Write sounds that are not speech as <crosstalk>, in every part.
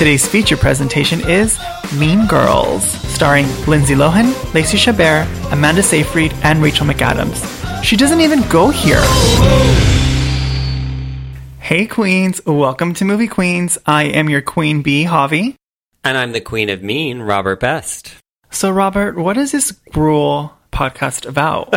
Today's feature presentation is Mean Girls, starring Lindsay Lohan, Lacey Chabert, Amanda Seyfried, and Rachel McAdams. She doesn't even go here. Hey Queens, welcome to Movie Queens. I am your Queen Bee, Javi. And I'm the queen of mean, Robert Best. So, Robert, what is this grool podcast about?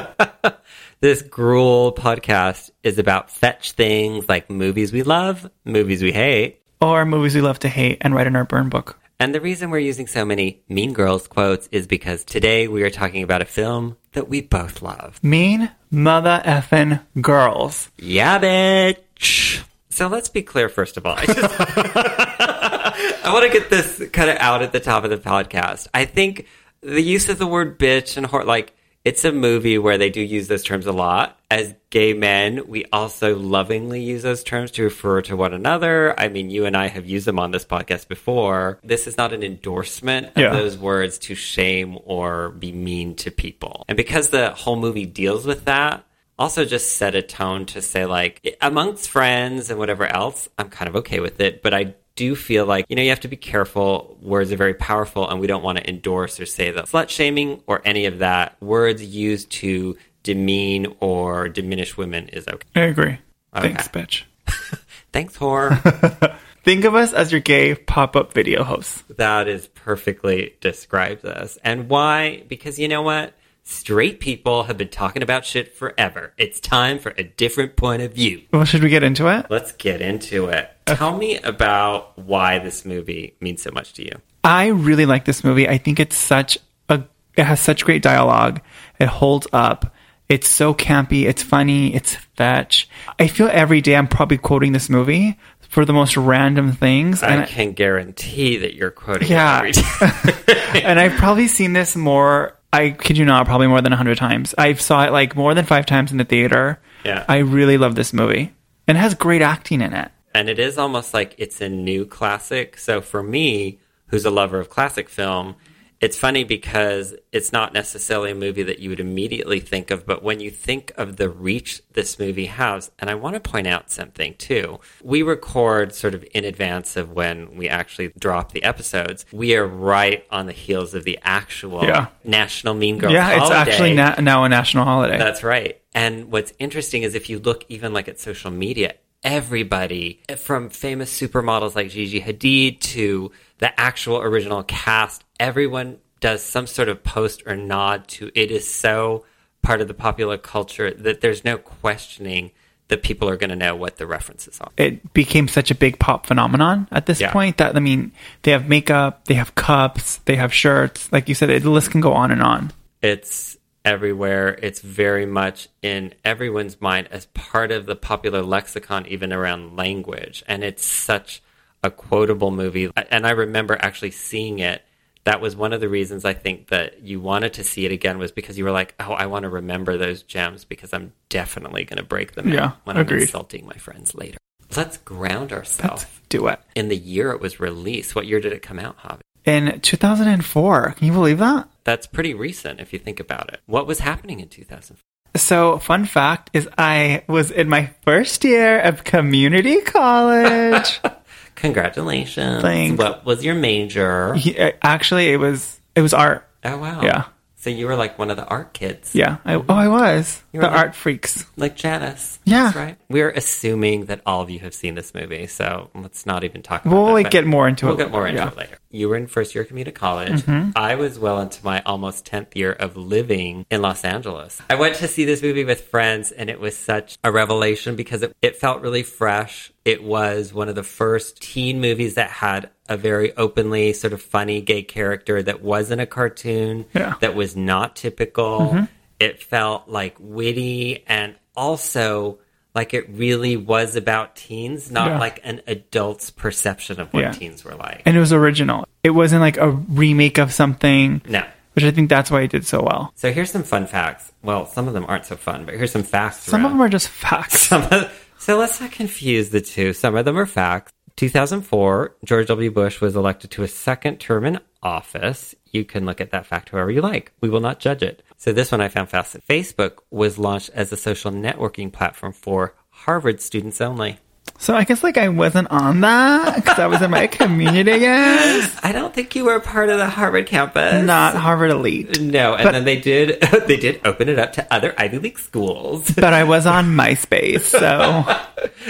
<laughs> This grool podcast is about fetch things like movies we love, movies we hate. Or movies we love to hate and write in our burn book? And the reason we're using so many Mean Girls quotes is because today we are talking about a film that we both love. Mean mother effing girls. Yeah, bitch. So let's be clear, first of all. I, just, <laughs> I want to get this kind of out at the top of the podcast. I think the use of the word bitch and whore, like, it's a movie where they do use those terms a lot. As gay men, we also lovingly use those terms to refer to one another. I mean, you and I have used them on this podcast before. This is not an endorsement of Yeah. those words to shame or be mean to people. And because the whole movie deals with that, also just set a tone to say like amongst friends and whatever else, I'm kind of okay with it, but I do feel like you know you have to be careful. Words are very powerful, and we don't want to endorse or say that slut shaming or any of that. Words used to demean or diminish women is okay. I agree. Okay. Thanks, bitch. <laughs> Thanks, whore. <laughs> Think of us as your gay pop up video hosts. that is perfectly describes us, and why? Because you know what. Straight people have been talking about shit forever. It's time for a different point of view. Well, should we get into it? Let's get into it. Tell me about why this movie means so much to you. I really like this movie. I think it's such a it has such great dialogue. It holds up. It's so campy, it's funny, it's fetch. I feel every day I'm probably quoting this movie for the most random things. I And can guarantee that you're quoting Yeah. it every day. <laughs> and I've probably seen this more. I kid you not, probably more than hundred times. I saw it like more than five times in the theater. Yeah. I really love this movie, and it has great acting in it. and it is almost like it's a new classic. So for me, who's a lover of classic film, it's funny because it's not necessarily a movie that you would immediately think of, but when you think of the reach this movie has, and I want to point out something too. We record sort of in advance of when we actually drop the episodes. We are right on the heels of the actual Yeah. National Mean Girls yeah, it's actually na- now a national holiday. That's right. And what's interesting is if you look even like at social media, everybody from famous supermodels like Gigi Hadid to the actual original cast, everyone does some sort of post or nod to it is so part of the popular culture that there's no questioning that people are going to know what the references are. it became such a big pop phenomenon at this Yeah. point that I mean, they have makeup, they have cups, they have shirts. Like you said, the list can go on and on. It's everywhere. It's very much in everyone's mind as part of the popular lexicon, even around language. And it's such a quotable movie. And I remember actually seeing it. That was one of the reasons I think that you wanted to see it again was because you were like, oh, I want to remember those gems because I'm definitely going to break them Yeah, when I'm agreed. insulting my friends later. Let's ground ourselves Do it. in the year it was released. What year did it come out, Javi? In 2004, can you believe that? That's pretty recent if you think about it. What was happening in 2004? So, fun fact is, I was in my first year of community college. <laughs> Congratulations. Thanks. What was your major? He- uh, Actually, it was it was art. Oh, wow. Yeah. So you were like one of the art kids. Yeah. I, oh, I was You the like- art freaks. Like Janice. Yeah. That's right. We're assuming that all of you have seen this movie, so let's not even talk about We'll that, like get more into it. We'll get more into yeah. it later. You were in first year community college. Mm-hmm. I was well into my almost 10th year of living in Los Angeles. I went to see this movie with friends, and it was such a revelation because it, it felt really fresh. It was one of the first teen movies that had a very openly sort of funny gay character that wasn't a cartoon, Yeah. that was not typical. Mm-hmm. It felt like witty and also like it really was about teens, not Yeah. like an adult's perception of what Yeah. teens were like. And it was original. It wasn't like a remake of something, no. which I think that's why it did so well. So here's some fun facts. Well, some of them aren't so fun, but here's some facts. Some of them are just facts. Some of- so let's not confuse the two. Some of them are facts. 2004, George W. Bush was elected to a second term in office. You can look at that fact however you like. We will not judge it. So this one I found fascinating. Facebook was launched as a social networking platform for Harvard students only. So I guess like I wasn't on that because I was in my <laughs> community, I guess. I don't think you were a part of the Harvard campus. Not Harvard elite. No, and But- then they did <laughs> they did open it up to other Ivy League schools. But I was on MySpace, so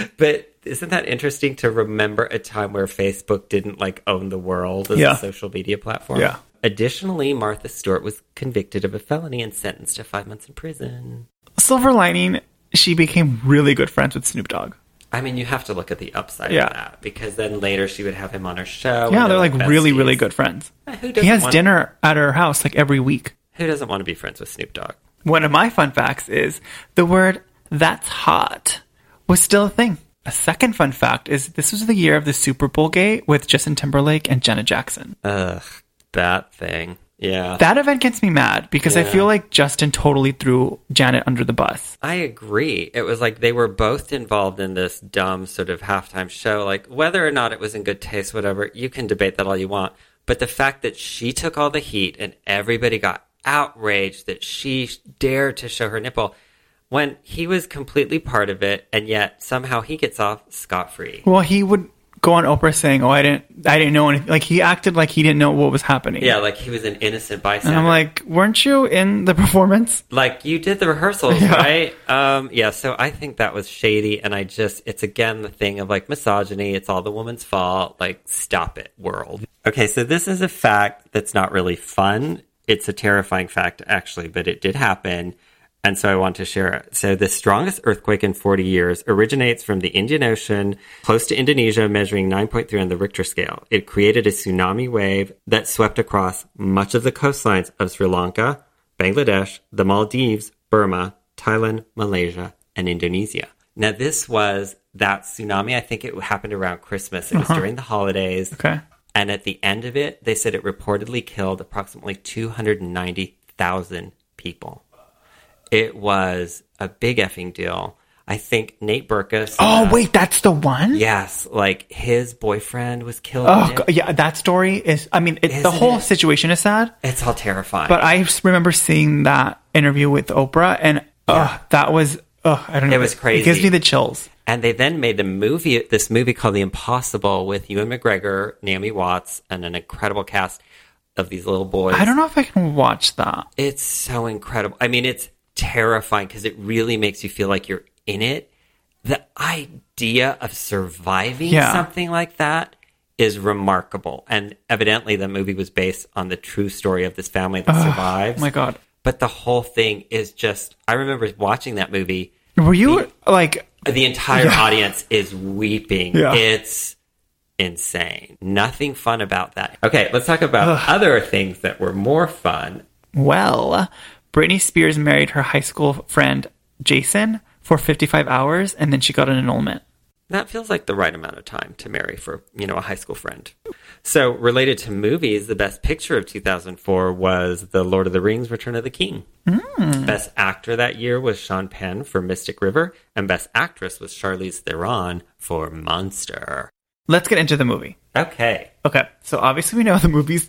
<laughs> But isn't that interesting to remember a time where Facebook didn't like own the world as Yeah. a social media platform? Yeah. Additionally, Martha Stewart was convicted of a felony and sentenced to five months in prison. silver lining, she became really good friends with Snoop Dogg. I mean, you have to look at the upside Yeah. of that because then later she would have him on her show. Yeah, they're like really, besties. really good friends. Who He has dinner at her house like every week. Who doesn't want to be friends with Snoop Dogg? One of my fun facts is the word that's hot was still a thing. A second fun fact is this was the year of the Super Bowl gate with Justin Timberlake and Janet Jackson. Ugh, that thing. Yeah. That event gets me mad because I feel like Justin totally threw Janet under the bus. I agree. It was like they were both involved in this dumb sort of halftime show. Like, whether or not it was in good taste, whatever, you can debate that all you want. But the fact that she took all the heat and everybody got outraged that she dared to show her nipple when he was completely part of it and yet somehow he gets off scot free. Well, he would go on Oprah saying, "Oh, I didn't, I didn't know anything." Like he acted like he didn't know what was happening. Yeah, like he was an innocent bystander. and I'm like, "Weren't you in the performance?" like you did the rehearsals Yeah. right um yeah so i think that was shady and i just it's again the thing of like misogyny it's all the woman's fault like stop it world okay so this is a fact that's not really fun it's a terrifying fact actually but it did happen and so I want to share it. So the strongest earthquake in 40 years originates from the Indian Ocean, close to Indonesia, measuring 9.3 on the Richter scale. It created a tsunami wave that swept across much of the coastlines of Sri Lanka, Bangladesh, the Maldives, Burma, Thailand, Malaysia, and Indonesia. Now this was that tsunami. I think it happened around Christmas. It was uh-huh. during the holidays. Okay. And at the end of it, they said it reportedly killed approximately 290,000 people. It was a big effing deal. I think Nate Berkus. Oh uh, wait, that's the one. Yes, like his boyfriend was killed. Oh. God, yeah, that story is. I mean, it, the whole it? situation is sad. It's all terrifying. But I remember seeing that interview with Oprah, and uh, that was. I don't know. It was crazy. It gives me the chills. And they then made the movie, this movie called The Impossible with Ewan McGregor, Naomi Watts, and an incredible cast of these little boys. I don't know if I can watch that. It's so incredible. I mean, it's terrifying because it really makes you feel like you're in it. The idea of surviving Yeah. something like that is remarkable. And evidently, the movie was based on the true story of this family that oh survives. Oh my god, But the whole thing is just, I remember watching that movie. were you like? The entire Yeah. audience is weeping. Yeah. It's insane. Nothing fun about that. Okay, let's talk about other things that were more fun. Well, Britney Spears married her high school friend Jason for 55 hours, and then she got an annulment. That feels like the right amount of time to marry for, you know, a high school friend. So, related to movies, the best picture of 2004 was The Lord of the Rings Return of the King. Mm. Best actor that year was Sean Penn for Mystic River, and best actress was Charlize Theron for Monster. Let's get into the movie. Okay. Okay, so obviously we know the movie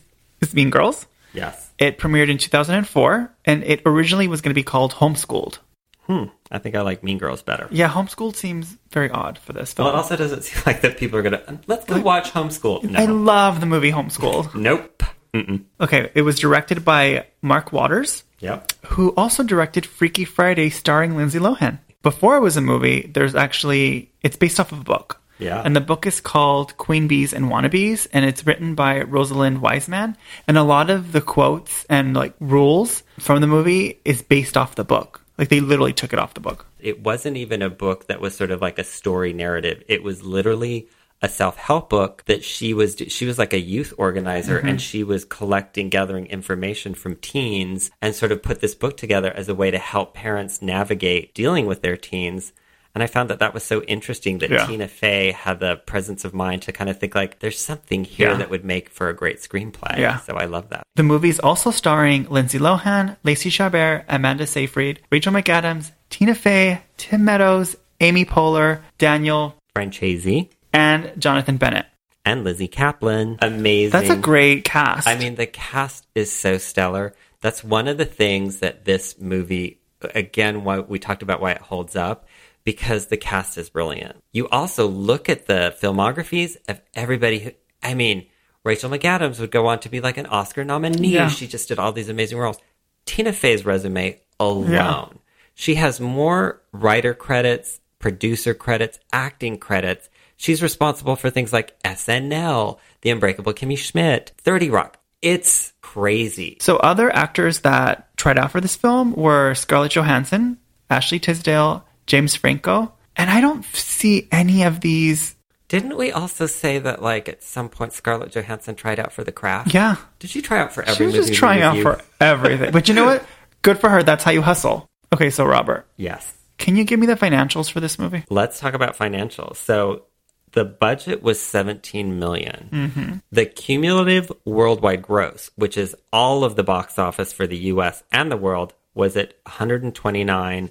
is Mean Girls. Yes. It premiered in 2004, and it originally was going to be called Homeschooled. Hmm. I think I like Mean Girls better. Yeah, Homeschooled seems very odd for this film. Well, it also doesn't seem like that people are going to, let's go watch Homeschooled. No. I love the movie Homeschooled. nope. Mm-mm. Okay, it was directed by Mark Waters, Yep. who also directed Freaky Friday starring Lindsay Lohan. Before it was a movie, there's actually, it's based off of a book. Yeah. And the book is called Queen Bees and Wannabes, and it's written by Rosalind Wiseman. And a lot of the quotes and like rules from the movie is based off the book. Like they literally took it off the book. it wasn't even a book that was sort of like a story narrative. It was literally a self-help book that she was she was like a youth organizer mm-hmm. and she was collecting gathering information from teens and sort of put this book together as a way to help parents navigate dealing with their teens. And I found that that was so interesting that Yeah. Tina Fey had the presence of mind to kind of think like there's something here Yeah. that would make for a great screenplay. Yeah. So I love that. The movie's also starring Lindsay Lohan, Lacey Chabert, Amanda Seyfried, Rachel McAdams, Tina Fey, Tim Meadows, Amy Poehler, Daniel, Franzese and Jonathan Bennett. and Lizzy Caplan. Amazing. That's a great cast. I mean, the cast is so stellar. That's one of the things that this movie, again, why we talked about why it holds up, because the cast is brilliant. You also look at the filmographies of everybody who, I mean, Rachel McAdams would go on to be like an Oscar nominee. Yeah. She just did all these amazing roles. Tina Fey's resume alone. Yeah. She has more writer credits, producer credits, acting credits. She's responsible for things like SNL, The Unbreakable Kimmy Schmidt, 30 Rock. It's crazy. So other actors that tried out for this film were Scarlett Johansson, Ashley Tisdale, James Franco, and I don't see any of these. Didn't we also say that, like, at some point Scarlett Johansson tried out for The Craft? Yeah, Did she try out for everything? she was just trying out for everything. But you know what? Good for her. That's how you hustle. Okay, so Robert, Yes. can you give me the financials for this movie? Let's talk about financials. So the budget was 17 million. Mm-hmm. The cumulative worldwide gross, which is all of the box office for the US and the world, was at 129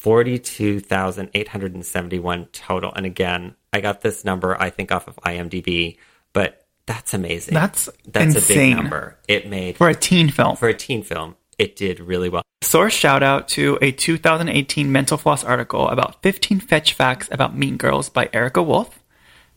42,871 total. And again, I got this number I think off of IMDb, but that's amazing. That's that's a big number. It made For a teen film. for a teen film, it did really well. Source shout out to a 2018 Mental Floss article about 15 fetch facts about Mean Girls by Erica Wolf,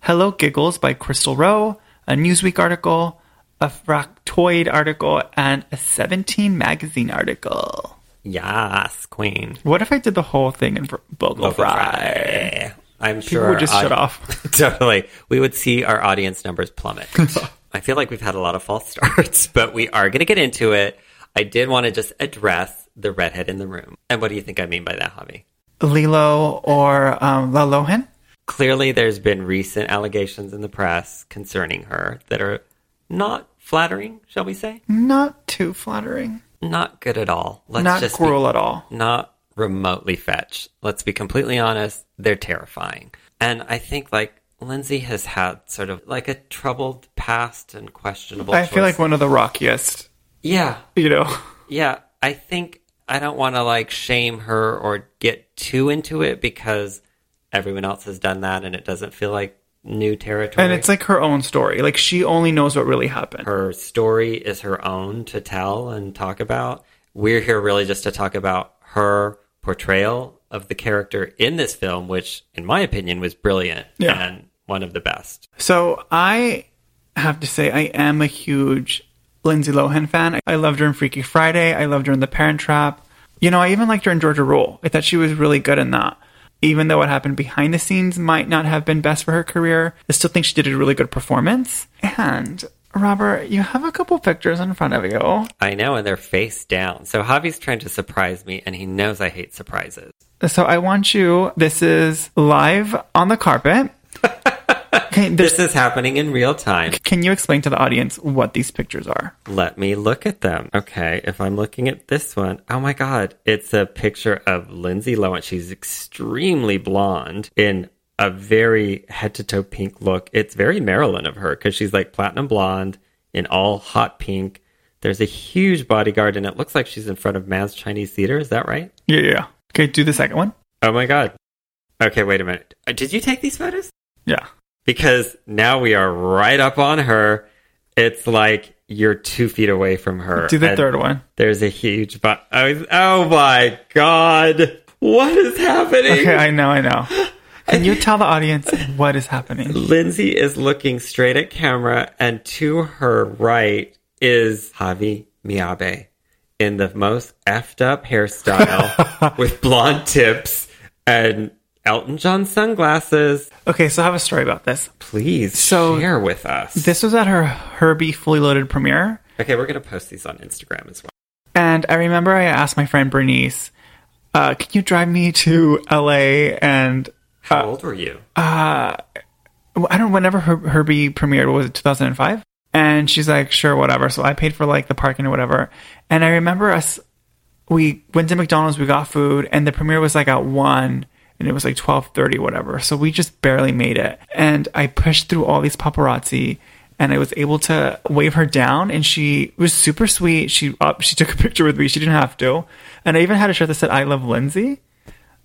Hello Giggles by Crystal Rowe, a Newsweek article, a Fractoid article, and a 17 magazine article. Yes, Queen. What if I did the whole thing in vocal fry? Fry. I'm People sure would just our shut off. <laughs> totally. We would see our audience numbers plummet. <laughs> I feel like we've had a lot of false <laughs> starts, but we are going to get into it. I did want to just address the redhead in the room. And what do you think I mean by that, Javi? Lilo or um, La Lohan? Clearly, there's been recent allegations in the press concerning her that are not flattering, shall we say? Not too flattering. Not good at all. Let's Not just be cruel at all. not remotely fetch. Let's be completely honest, they're terrifying. And I think like Lindsay has had sort of like a troubled past and questionable. I feel like one of the rockiest, yeah, you know. yeah. I think I don't want to like shame her or get too into it because everyone else has done that and it doesn't feel like new territory. And it's like her own story. Like she only knows what really happened. her story is her own to tell and talk about. We're here really just to talk about her portrayal of the character in this film, which, in my opinion, was brilliant Yeah. and one of the best. So I have to say I am a huge Lindsay Lohan fan. I loved her in Freaky Friday. I loved her in The Parent Trap. You know, I even liked her in Georgia Rule. I thought she was really good in that. Even though what happened behind the scenes might not have been best for her career, I still think she did a really good performance. And Robert, you have a couple pictures in front of you. I know, and they're face down. So Javi's trying to surprise me, and he knows I hate surprises. So I want you. This is live on the carpet. <laughs> Okay, This is happening in real time. can you explain to the audience what these pictures are? Let me look at them. Okay, if I'm looking at this one, oh my god, it's a picture of Lindsay Lohan. She's extremely blonde in a very head to toe pink look. It's very Marilyn of her because she's like platinum blonde in all hot pink. There's a huge bodyguard, and it looks like she's in front of Mann's Chinese Theater. Is that right? Yeah, yeah. yeah. Okay, do the second one. Oh my god. Okay, wait a minute. Uh, Did you take these photos? Yeah. Because now we are right up on her. It's like you're two feet away from her. Do the third one. There's a huge but. Oh, oh my god! What is happening? Okay, I know, I know. <laughs> Can you tell the audience what is happening? Lindsay is looking straight at camera, and to her right is Javi Miabe in the most effed up hairstyle <laughs> with blonde tips and Elton John sunglasses. Okay, so I have a story about this. Please So, share with us. This was at her Herbie Fully Loaded premiere, Okay, we're gonna post these on Instagram as well. and I remember I asked my friend Bernice, uh, "Can you drive me to LA?" And How old were you? I don't. Whenever Her- Herbie premiered, what was it 2005? And she's like, "Sure, whatever." So I paid for like the parking or whatever. And I remember us. We went to McDonald's. We got food, and the premiere was like at one, and it was like twelve thirty, whatever. So we just barely made it. And I pushed through all these paparazzi, and I was able to wave her down, and she was super sweet. She up, she took a <laughs> picture with me. She didn't have to, and I even had a shirt that said "I love Lindsay."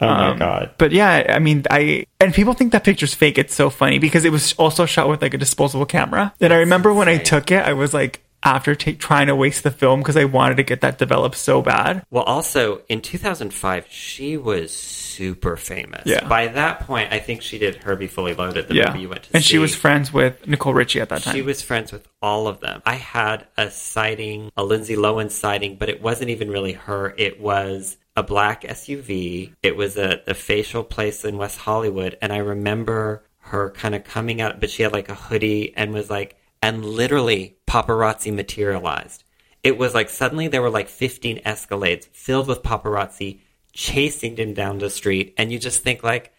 Oh my Um, god. But yeah, I mean, I and people think that picture's fake. It's so funny because it was also shot with like a disposable camera. And I remember when I took it, I was like after ta trying to waste the film because I wanted to get that developed so bad. Well, also in 2005, she was super famous. Yeah. By that point, I think she did Herbie Fully Loaded, the Yeah. movie you went to And see. she was friends with Nicole Richie at that time. She was friends with all of them. I had a sighting, a Lindsay Lohan sighting, but it wasn't even really her. It was a black SUV. It was a, a facial place in West Hollywood. And I remember her kind of coming out, but she had like a hoodie and was like, and literally paparazzi materialized. It was like suddenly there were like 15 Escalades filled with paparazzi chasing him down the street. And you just think like,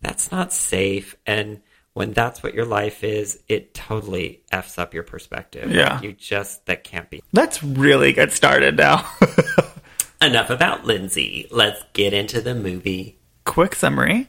that's not safe. And when that's what your life is, it totally f's up your perspective. Yeah. You just, that can't be. Let's really get started now. <laughs> Enough about Lindsay. Let's get into the movie. Quick summary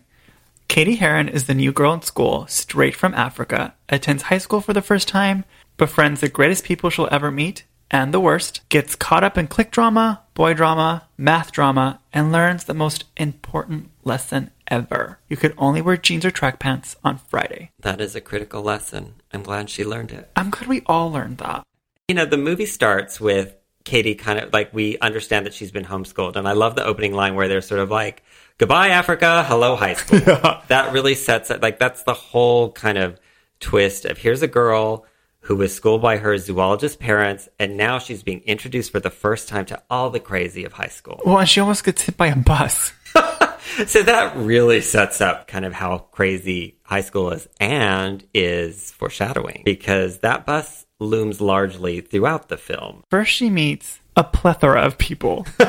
Cady Heron is the new girl in school, straight from Africa, attends high school for the first time, befriends the greatest people she'll ever meet, and the worst, gets caught up in clique drama, boy drama, math drama, and learns the most important lesson ever. You could only wear jeans or track pants on Friday. That is a critical lesson. I'm glad she learned it. I'm glad we all learned that. You know, the movie starts with Cady kind of like we understand that she's been homeschooled. And I love the opening line where they're sort of like, goodbye, Africa, hello, high school. <laughs> That really sets it like that's the whole kind of twist of here's a girl who was schooled by her zoologist parents, and now she's being introduced for the first time to all the crazy of high school. Well, and she almost gets hit by a bus. <laughs> So that really sets up kind of how crazy high school is and is foreshadowing because that bus looms largely throughout the film. First, she meets a plethora of people. <laughs>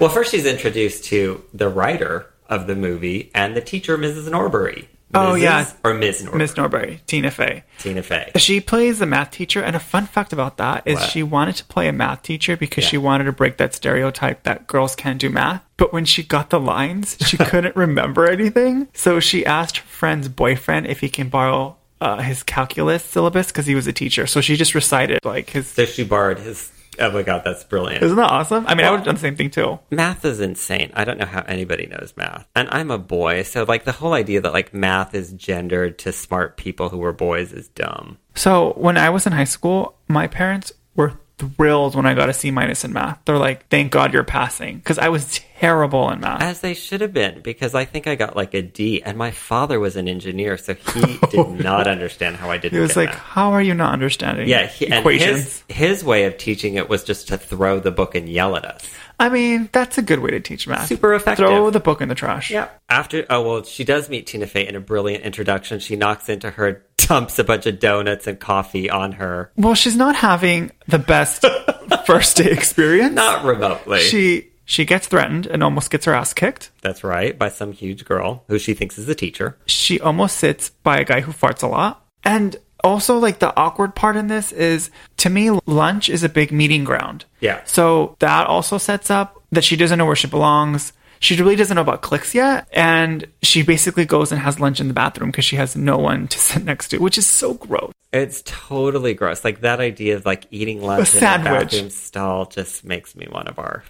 Well, first she's introduced to the writer of the movie and the teacher, Mrs. Norbury. Oh, Mrs. yeah. Or Ms. Norbury. Miss Norbury, Tina Fey. Tina Fey. She plays a math teacher, and a fun fact about that is What? she wanted to play a math teacher because she wanted to break that stereotype that girls can't do math. But when she got the lines, she <laughs> couldn't remember anything. So she asked her friend's boyfriend if he can borrow uh, his calculus syllabus because he was a teacher. So she just recited like his. So she borrowed his. Oh my god, that's brilliant. Isn't that awesome? I mean, I would have done the same thing too. math is insane. I don't know how anybody knows math. And I'm a boy, so like the whole idea that like math is gendered to smart people who were boys is dumb. So when I was in high school, my parents were thrilled when I got a C minus in math. They're like, "Thank God you're passing," because I was terrible in math. As they should have been, because I think I got like a D, and my father was an engineer, so he <laughs> did not understand how I didn't. It was like, math. how are you not understanding yeah, he, and equations? his his way of teaching it was just to throw the book and yell at us. I mean, that's a good way to teach math. Super effective. Throw the book in the trash. Yeah. After oh well, she does meet Tina Fey in a brilliant introduction. She knocks into her, dumps a bunch of donuts and coffee on her, Well, she's not having the best <laughs> first day experience. not remotely. She she gets threatened and almost gets her ass kicked. That's right, by some huge girl who she thinks is a teacher. She almost sits by a guy who farts a lot. And also like the awkward part in this is to me lunch is a big meeting ground. Yeah. So that also sets up that she doesn't know where she belongs. She really doesn't know about cliques yet, and she basically goes and has lunch in the bathroom because she has no one to <laughs> sit next to, which is so gross. It's totally gross. Like that idea of like eating lunch A in a bathroom stall just makes me want to barf.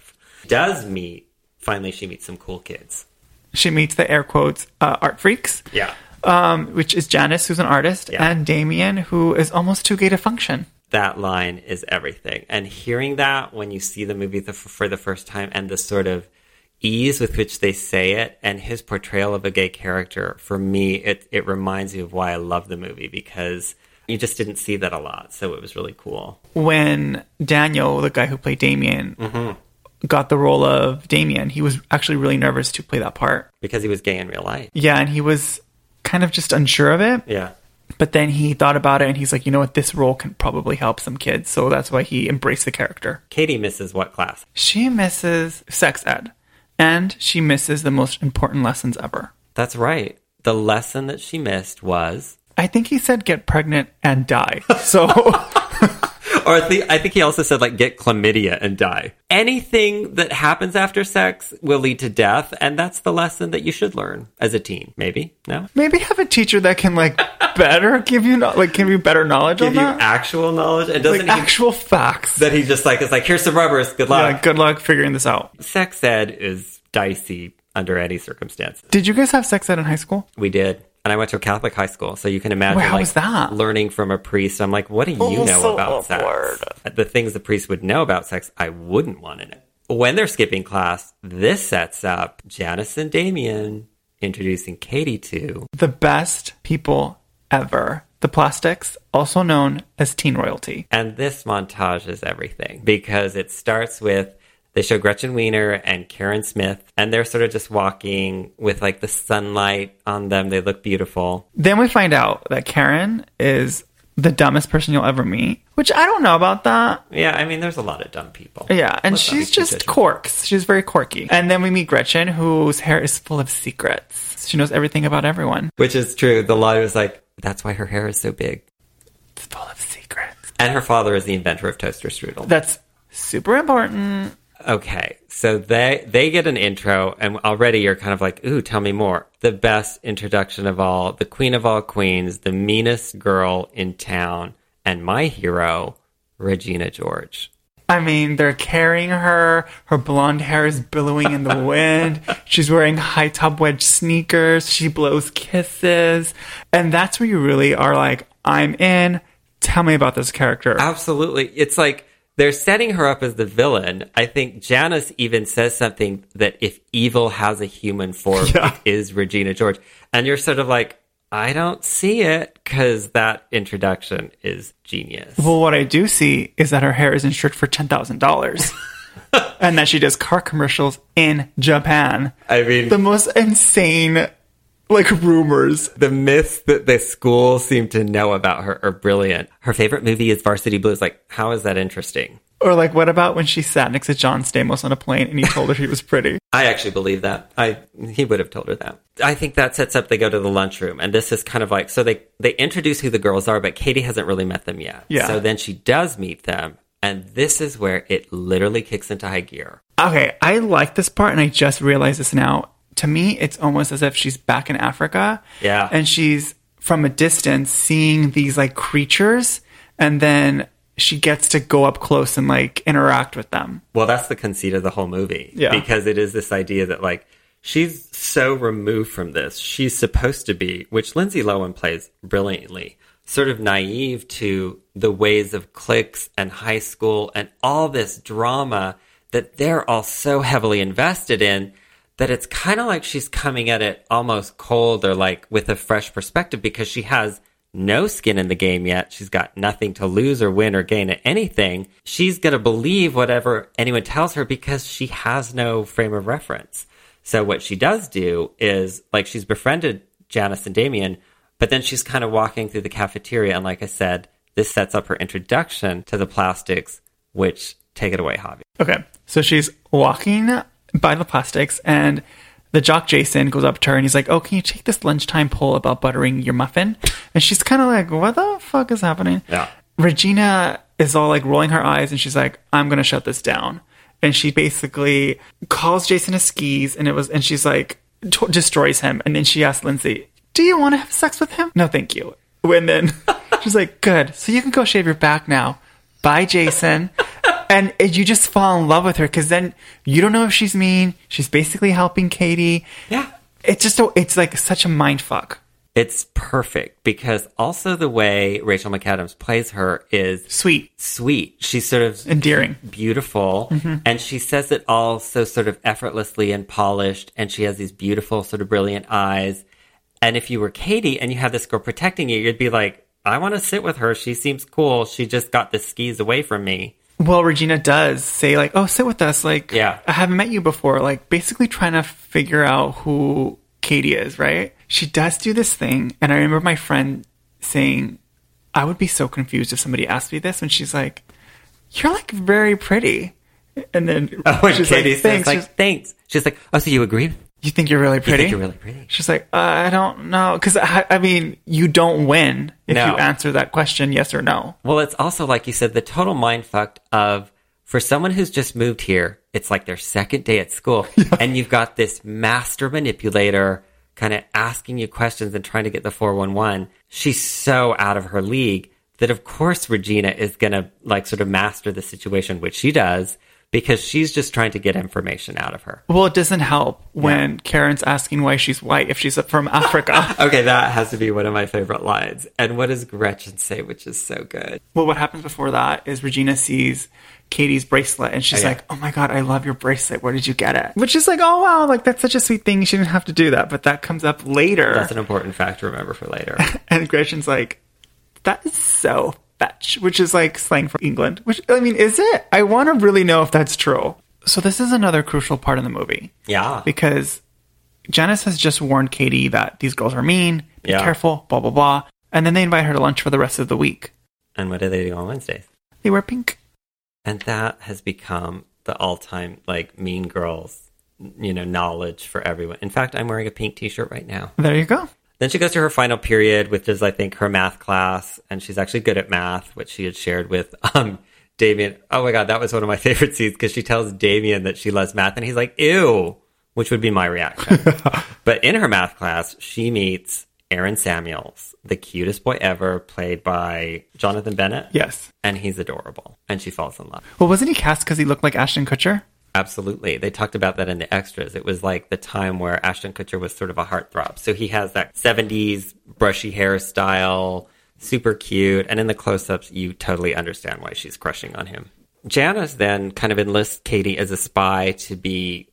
Does meet finally she meets some cool kids. She meets the air quotes uh, art freaks, Yeah. Um, which is Janice, who's an artist, Yeah. and Damien, who is almost too gay to function. That line is everything. And hearing that when you see the movie the, for the first time and the sort of ease with which they say it and his portrayal of a gay character, for me, it, it reminds me of why I love the movie because you just didn't see that a lot. So it was really cool. When Daniel, the guy who played Damien, Mm-hmm. got the role of Damien, he was actually really nervous to play that part. Because he was gay in real life. Yeah, and he was kind of just unsure of it. Yeah. But then he thought about it and he's like, you know what, this role can probably help some kids. So that's why he embraced the character. Cady misses what class? She misses sex ed and she misses the most important lessons ever. That's right. The lesson that she missed was, I think he said get pregnant and die. <laughs> So <laughs> or I think, I think he also said like get chlamydia and die. Anything that happens after sex will lead to death, and that's the lesson that you should learn as a teen. Maybe no. maybe have a teacher that can like <laughs> better give you no- like give you better knowledge Give on you that. actual knowledge, and doesn't like he? actual facts. that he just like is like here's some rubbers. Good Yeah, luck. good luck figuring this out. Sex ed is dicey under any circumstance. Did you guys have sex ed in high school? We did and I went to a Catholic high school, so you can imagine Wait, how like was that? learning from a priest. I'm like, what do you Oh, know so about awkward. sex? The things the priest would know about sex, I wouldn't want to know. When they're skipping class, this sets up Janice and Damien introducing Cady to. The best people ever. The plastics, also known as teen royalty. And this montage is everything because it starts with they show Gretchen Wiener and Karen Smith, and they're sort of just walking with like the sunlight on them. They look beautiful. Then we find out that Karen is the dumbest person you'll ever meet, which I don't know about that. Yeah, I mean, there's a lot of dumb people. Yeah, and Let's she's just quirks. She's very quirky. And then we meet Gretchen, whose hair is full of secrets. She knows everything about everyone. Which is true. The lawyer was like, that's why her hair is so big. It's full of secrets. And her father is the inventor of toaster strudel. That's super important. Okay, so they they get an intro, and already you're kind of like, ooh, tell me more. The best introduction of all, the queen of all queens, the meanest girl in town, and my hero, Regina George. I mean, they're carrying her. Her blonde hair is billowing in the <laughs> wind. She's wearing high top wedge sneakers. She blows kisses. And that's where you really are like, I'm in. Tell me about this character. Absolutely, it's like they're setting her up as the villain. I think Janice even says something that if evil has a human form, Yeah. it is Regina George, and you're sort of like. I don't see it because that introduction is genius. Well, what I do see is that her hair is insured for $10,000 <laughs> and that she does car commercials in Japan. I mean, The most insane, like, rumors. the myths that the school seem to know about her are brilliant. Her favorite movie is Varsity Blues. Like, how is that interesting? Or, like, what about when she sat next to John Stamos on a plane and he told her he was pretty? <laughs> I actually believe that. I he would have told her that. I think that sets up they go to the lunchroom and this is kind of like so they they introduce who the girls are, but Cady hasn't really met them yet. Yeah. So then she does meet them, and this is where it literally kicks into high gear. Okay, I like this part, and I just realized this now. To me, it's almost as if she's back in Africa. Yeah. And she's from a distance seeing these like creatures, and then she gets to go up close and like interact with them. Well, that's the conceit of the whole movie. Yeah. Because it is this idea that, like, she's so removed from this. She's supposed to be, which Lindsay Lohan plays brilliantly, sort of naive to the ways of cliques and high school and all this drama that they're all so heavily invested in that it's kind of like she's coming at it almost cold or like with a fresh perspective because she has no skin in the game yet. She's got nothing to lose or win or gain at anything. She's going to believe whatever anyone tells her because she has no frame of reference. So what she does do is like she's befriended Janice and Damien, but then she's kind of walking through the cafeteria. And like I said, this sets up her introduction to the plastics, which take it away, Javi. Okay, so she's walking plastics, and the jock Jason goes up to her and he's like, "Oh, can you take this lunchtime poll about buttering your muffin?" And she's kind of like, "What the fuck is happening?" Yeah. Regina is all like rolling her eyes, and she's like, "I'm gonna shut this down." And she basically calls Jason a skeeze, and it was, and she's like, t- destroys him. And then she asks Lindsay, "Do you want to have sex with him?" No, thank you. And then <laughs> she's like, "Good, so you can go shave your back now." Bye, Jason. And you just fall in love with her because then you don't know if she's mean. She's basically helping Cady. Yeah. It's just a, it's like such a mind fuck. It's perfect because also the way Rachel McAdams plays her is Sweet, sweet. She's sort of endearing. beautiful mm-hmm. and she says it all so sort of effortlessly and polished and she has these beautiful sort of brilliant eyes and if you were cady and you had this girl protecting you you'd be like i want to sit with her she seems cool she just got the skeeze away from me Well, Regina does say like, "Oh, sit with us." Like, Yeah. I haven't met you before. Like, basically trying to figure out who Cady is. Right? She does do this thing, and I remember my friend saying, "I would be so confused if somebody asked me this." And she's like, "You're like very pretty," and then <laughs> oh, when she's cady like, says "Thanks." like She's- thanks she's like oh so you agree you think you're really you pretty? think you're really pretty She's like, uh, I don't know, because I, I mean, you don't win if No. you answer that question yes or no. Well, it's also like you said, the total mind fucked of for someone who's just moved here, it's like their second day at school, <laughs> and you've got this master manipulator kind of asking you questions and trying to get the 411. She's so out of her league that, of course, Regina is going to like sort of master the situation, which she does. Because she's just trying to get information out of her. Well, it doesn't help when Karen's asking why she's white if she's from Africa. <laughs> Okay, that has to be one of my favorite lines. And what does Gretchen say, which is so good? well, what happens before that is Regina sees Cady's bracelet and she's Oh, yeah. like, "Oh my god, I love your bracelet. Where did you get it?" Which is like, "Oh wow, like that's such a sweet thing. She didn't have to do that." But that comes up later, That's an important fact to remember for later. <laughs> and Gretchen's like, "That is so fetch," which is like slang for England. Which I mean, is it? I want to really know if that's true. So this is another crucial part of the movie. Yeah. because Janice has just warned Cady that these girls are mean, be Yeah. careful, blah, blah, blah. And then they invite her to lunch for the rest of the week. And what do they do on Wednesdays? They wear pink. And that has become the all-time like Mean Girls, you know, knowledge for everyone. In fact, I'm wearing a pink T-shirt right now. There you go. Then she goes to her final period, which is I think her math class, and she's actually good at math, which she had shared with um Damien. Oh my god, that was one of my <laughs> favorite scenes because she tells Damien that she loves math, and he's like, "Ew," which would be my reaction. <laughs> but in her math class, she meets Aaron Samuels, the cutest boy ever, played by Jonathan Bennett. Yes. and he's adorable, and she falls in love. Well, wasn't he cast because he looked like Ashton Kutcher? Absolutely. They talked about that in the extras. It was like the time where Ashton Kutcher was sort of a heartthrob. So he has that 70s brushy hairstyle, super cute. And in the close ups, you totally understand why she's crushing on him. Janice then kind of enlists Cady as a spy to be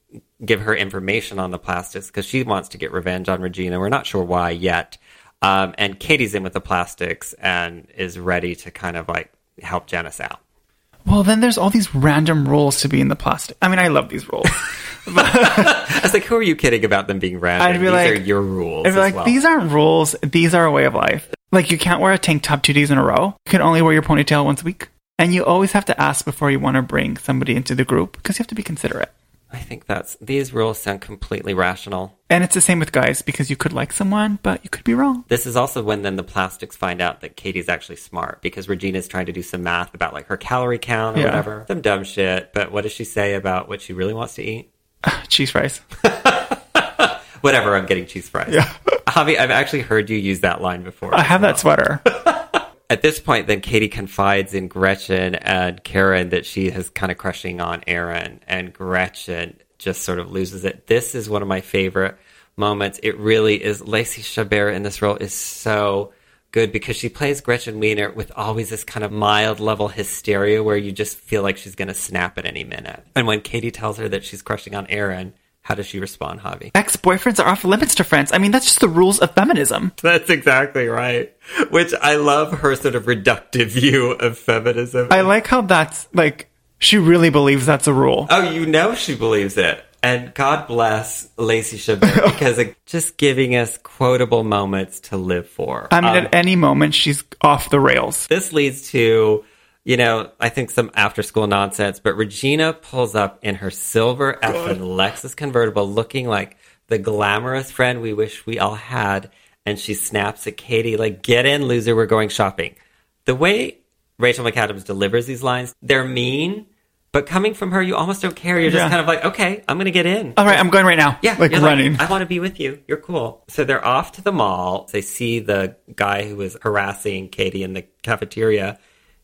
give her information on the plastics because she wants to get revenge on Regina. We're not sure why yet. Um, and Cady's in with the plastics and is ready to kind of like help Janice out. Well, then there's all these random rules to be in the plastic. I mean, I love these rules. <laughs> I was like, who are you kidding about them being random? I'd be These like- are your rules. I'd be like, well. these aren't rules. These are a way of life. Like, you can't wear a tank top two days in a row. You can only wear your ponytail once a week. And you always have to ask before you want to bring somebody into the group because you have to be considerate. I think that's these rules sound completely rational. And it's the same with guys because you could like someone, but you could be wrong. This is also when then the plastics find out that Cady's actually smart because Regina's trying to do some math about like her calorie count or Yeah. whatever. Some dumb shit. But what does she say about what she really wants to eat? <laughs> Cheese fries. <laughs> Whatever, I'm getting cheese fries. Yeah. Javi, I've actually heard you use that line before. I have that sweater. <laughs> At this point, then Cady confides in Gretchen and Karen that she is kind of crushing on Aaron, and Gretchen just sort of loses it. This is one of my favorite moments. It really is. Lacey Chabert in this role is so good because she plays Gretchen Wiener with always this kind of mild level hysteria where you just feel like she's going to snap at any minute. And when Cady tells her that she's crushing on Aaron, how does she respond, Javi? Ex boyfriends are off limits to friends. I mean, that's just the rules of feminism. That's exactly right. Which I love her sort of reductive view of feminism. I like how that's like, she really believes that's a rule. Oh, you know she believes it. And God bless Lacey Chabert <laughs> because of just giving us quotable moments to live for. I mean, Um, at any moment, she's off the rails. this leads to, you know, I think some after school nonsense, but Regina pulls up in her silver effing Lexus convertible looking like the glamorous friend we wish we all had. And she snaps at Cady, like, get in, loser, we're going shopping. The way Rachel McAdams delivers these lines, they're mean, but coming from her, you almost don't care. You're just Yeah. kind of like, okay, I'm going to get in. All right, I'm going right now. Yeah, Like running. I want to be with you. You're cool. So they're off to the mall. They see the guy who was harassing Cady in the cafeteria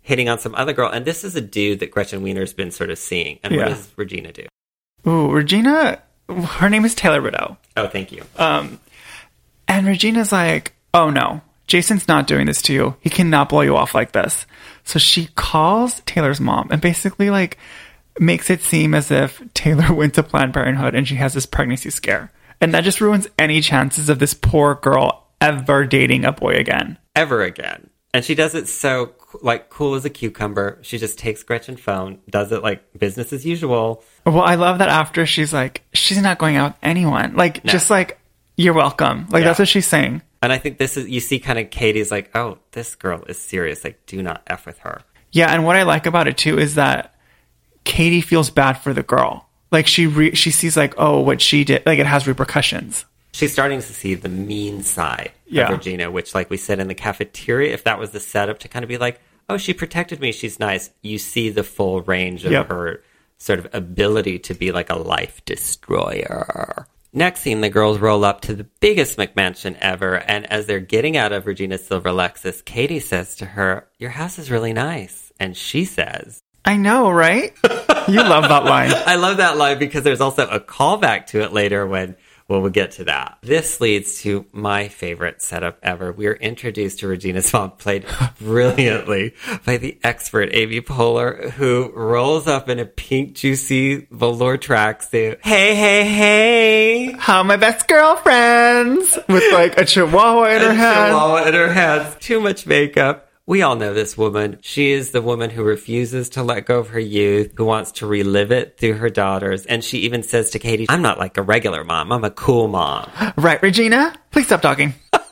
hitting on some other girl. And this is a dude that Gretchen Wiener's been sort of seeing. And what does Regina do? Ooh, Regina, her name is Taylor Rideau. Oh, thank you. Um, and Regina's like, oh no, Jason's not doing this to you. He cannot blow you off like this. So she calls Taylor's mom and basically like makes it seem as if Taylor <laughs> went to Planned Parenthood and she has this pregnancy scare. And that just ruins any chances of this poor girl ever dating a boy again. Ever again. And she does it so like cool as a cucumber. She just takes Gretchen's phone, does it like business as usual. Well, I love that after she's like, she's not going out with anyone. Like, No. just like, you're welcome. Like, Yeah. that's what she's saying. And I think this is, you see kind of Cady's like, oh, this girl is serious. Like, do not F with her. Yeah, and what I like about it too is that Cady feels bad for the girl. Like she re- she sees like, oh, what she did, like it has repercussions. she's starting to see the mean side Yeah. of Regina, which, like we said in the cafeteria, if that was the setup to kind of be like, oh, she protected me, she's nice, you see the full range of Yep. her sort of ability to be like a life destroyer. Next scene, the girls roll up to the biggest McMansion ever, and as they're getting out of Regina's silver Lexus, Cady says to her, Your house is really nice. And she says, I know, right? <laughs> You love that line. I love that line because there's also a callback to it later when when we get to that. This leads to my favorite setup ever. We are introduced to Regina's mom, played <laughs> brilliantly by the expert Amy Poehler, who rolls up in a pink, juicy velour tracksuit. Hey, hey, hey! How are my best girlfriends with like a chihuahua in her hand. Chihuahua in her hands. Too much makeup. We all know this woman. She is the woman who refuses to let go of her youth, who wants to relive it through her daughters. And she even says to Cady, I'm not like a regular mom. I'm a cool mom. <laughs> Right, Regina? Please stop talking. <laughs>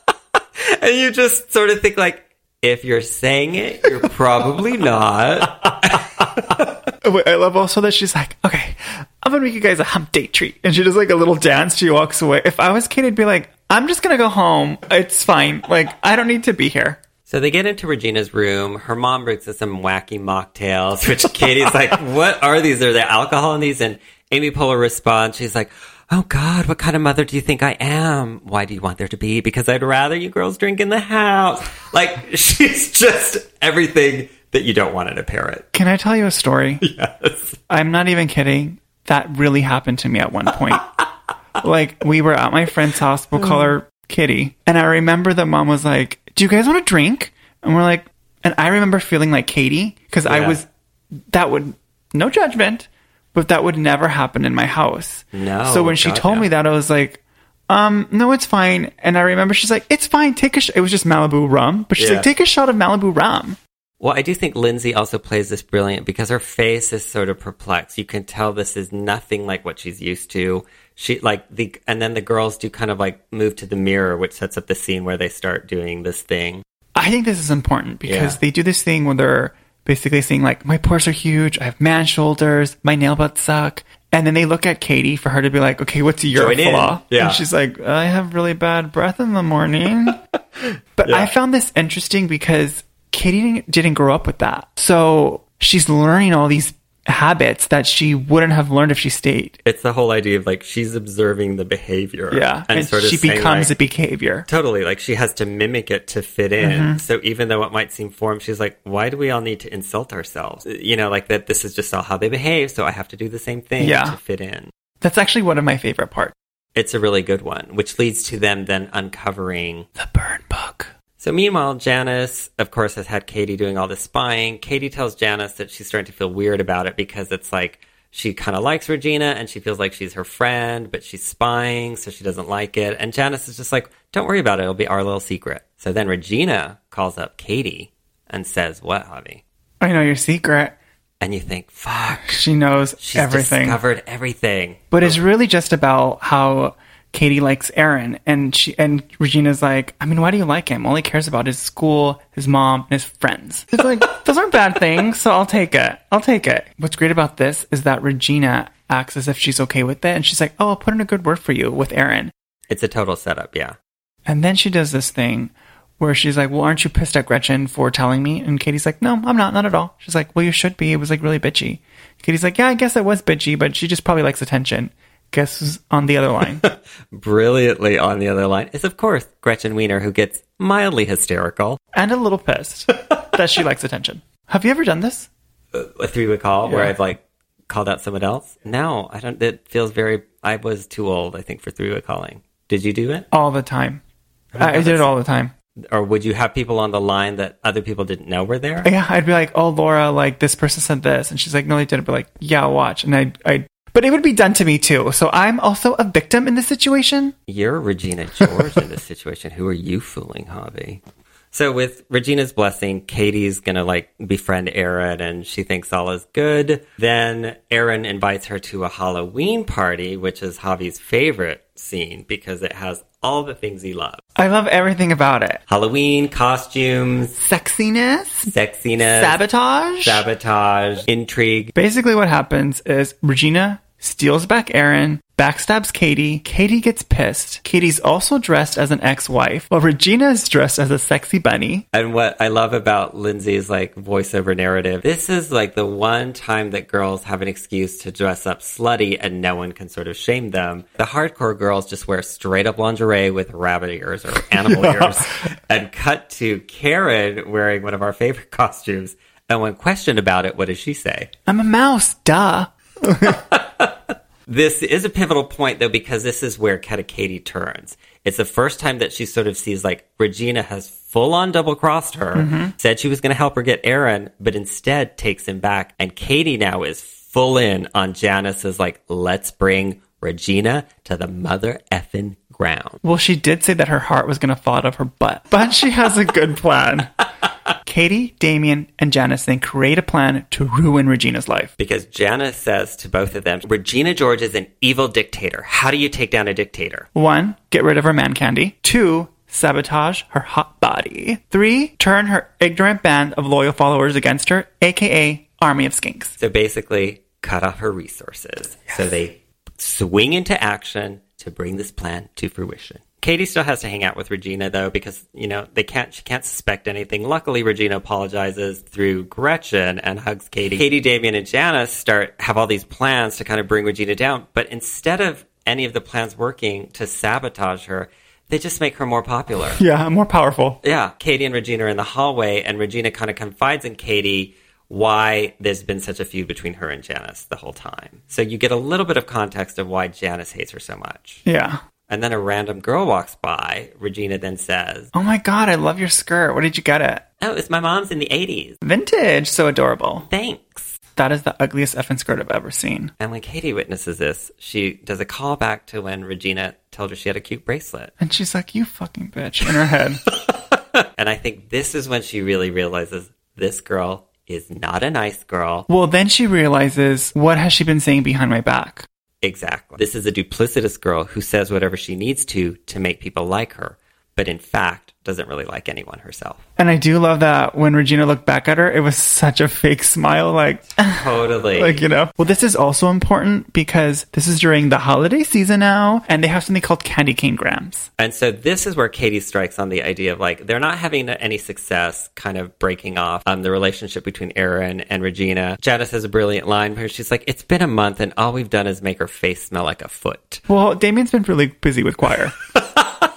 And you just sort of think like, if you're saying it, you're probably not. <laughs> Wait, I love also that she's like, okay, I'm gonna make you guys a hump date treat. And she does like a little dance. She walks away. If I was Kate, I'd be like, I'm just gonna go home. It's fine. Like, I don't need to be here. So they get into Regina's room. Her mom brings us some wacky mocktails, which Cady's like, <laughs> what are these? Are there alcohol in these? And Amy Poehler responds, she's like, Oh God, what kind of mother do you think I am? Why do you want there to be? Because I'd rather you girls drink in the house. Like, <laughs> she's just everything that you don't want in a parent. Can I tell you a story? <laughs> Yes. I'm not even kidding. That really happened to me at one point. like we were at my friend's house, we'll call mm. her Kitty. And I remember the mom was like, Do you guys want to drink? And we're like and I remember feeling like Cady, because I was that would no judgment, but that would never happen in my house. No, So when she God, told no. me that, I was like, um, no, it's fine. And I remember she's like, it's fine. Take a. Sh-. It was just Malibu rum, but she's Yeah. like, take a shot of Malibu rum. Well, I do think Lindsay also plays this brilliant because her face is sort of perplexed. You can tell this is nothing like what she's used to. She like the and then the girls do kind of like move to the mirror, which sets up the scene where they start doing this thing. I think this is important because Yeah. they do this thing where they're basically saying like, my pores are huge, I have man shoulders, my nail buds suck. And then they look at Cady for her to be like, okay, what's your Join in. flaw? Yeah. And she's like, I have really bad breath in the morning. <laughs> but Yeah. I found this interesting because Cady didn't, didn't grow up with that. So she's learning all these habits that she wouldn't have learned if she stayed. It's the whole idea of like she's observing the behavior. Yeah. And, sort of she becomes like, a behavior. Totally, like she has to mimic it to fit in. Mm-hmm. So even though it might seem formed, she's like, "Why do we all need to insult ourselves?" You know, like that. This is just all how they behave, so I have to do the same thing Yeah. to fit in. That's actually one of my favorite parts. It's a really good one, which leads to them then uncovering. The burn book. So meanwhile, Janice, of course, has had Cady doing all this spying. Cady tells Janice that she's starting to feel weird about it because it's like she kind of likes Regina and she feels like she's her friend, but she's spying, so she doesn't like it. And Janice is just like, don't worry about it. It'll be our little secret. So then Regina calls up Cady and says, what, Javi? I know your secret. And you think, fuck, She knows she's everything. discovered everything. But it's really just about how Cady likes Aaron, and she and Regina's like, I mean, why do you like him? All he cares about is school, his mom, and his friends. It's like <laughs> those aren't bad things, so I'll take it. I'll take it. What's great about this is that Regina acts as if she's okay with it, and she's like, Oh, I'll put in a good word for you with Aaron. It's a total setup, yeah. And then she does this thing where she's like, Well, aren't you pissed at Gretchen for telling me? And Cady's like, No, I'm not, not at all. She's like, Well, you should be. It was like really bitchy. Cady's like, Yeah, I guess it was bitchy, but she just probably likes attention. Guess who's on the other line? <laughs> Brilliantly on the other line is, of course, Gretchen Wiener, who gets mildly hysterical. and a little pissed <laughs> that she likes attention. Have you ever done this? a three week call where I've like called out someone else? No, I don't. It feels very. I was too old, I think, for three way calling. Did you do it, All the time. Oh I, I did it all the time. or would you have people on the line that other people didn't know were there? Yeah, I'd be like, "Oh, Laura, like this person said this," and she's like, "No, they didn't." But like, "Yeah, watch," and I, I, but it would be done to me too. So I'm also a victim in this situation. You're Regina George in this situation. Who are you fooling, Javi? So with Regina's blessing, Cady's gonna like befriend Aaron and she thinks all is good. Then Aaron invites her to a Halloween party, which is Javi's favorite scene because it has all the things he loves. I love everything about it. Halloween, costumes, Sexiness, sexiness, sabotage. sabotage, intrigue. Basically, what happens is Regina steals back Aaron, backstabs Cady. Cady gets pissed. Cady's also dressed as an ex-wife, while Regina is dressed as a sexy bunny. And what I love about Lindsay's like voiceover narrative, this is like the one time that girls have an excuse to dress up slutty and no one can sort of shame them. The hardcore girls just wear straight up lingerie with rabbit ears or animal <laughs> ears and cut to Karen wearing one of our favorite <laughs> costumes, And when questioned about it, what does she say? I'm a mouse, duh. <laughs> This is a pivotal point though, because this is where Keta Cady turns. It's the first time that she sort of sees like Regina has full on double crossed her, mm-hmm. said she was going to help her get Aaron, but instead takes him back. And Cady now is full in on Janice's like, let's bring Regina to the mother effing ground. Well, she did say that her heart was going to fall out of her butt, but she has a good plan. <laughs> Cady, Damien, and Janice then create a plan to ruin Regina's life. Because Janice says to both of them, Regina George is an evil dictator. How do you take down a dictator? One, get rid of her man candy. Two, sabotage her hot body. Three, turn her ignorant band of loyal followers against her, aka Army of Skinks. So basically, cut off her resources. So they swing into action to bring this plan to fruition. Cady still has to hang out with Regina though, because you know they can't. She can't suspect anything. Luckily, Regina apologizes through Gretchen and hugs Cady. Cady, Damien, and Janice start have all these plans to kind of bring Regina down. But instead of any of the plans working to sabotage her, they just make her more popular. <laughs> Yeah, more powerful. Yeah, Cady and Regina are in the hallway, and Regina kind of confides in Cady why there's been such a feud between her and Janice the whole time. So you get a little bit of context of why Janice hates her so much. Yeah. And then a random girl walks by. Regina then says, Oh my god, I love your skirt. Where did you get it? Oh, it's my mom's in the 80s. Vintage. So adorable. Thanks. That is the ugliest effing skirt I've ever seen. And when Cady witnesses this, she does a callback to when Regina told her she had a cute bracelet. And she's like, You fucking bitch in her head. <laughs> And I think this is when she really realizes this girl is not a nice girl. well, then she realizes what has she been saying behind my back? Exactly. This is a duplicitous girl who says whatever she needs to to make people like her, but in fact doesn't really like anyone herself. And I do love that when Regina looked back at her, it was such a fake smile, like, <laughs> Totally. like you know. Well, this is also important because this is during the holiday season now, and they have something called candy cane grams. and so this is where Cady strikes on the idea of like they're not having any success kind of breaking off um, the relationship between Aaron and Regina. Janice has a brilliant line where she's like, It's been a month and all we've done is make her face smell like a foot. Well, Damien's been really busy with choir. <laughs>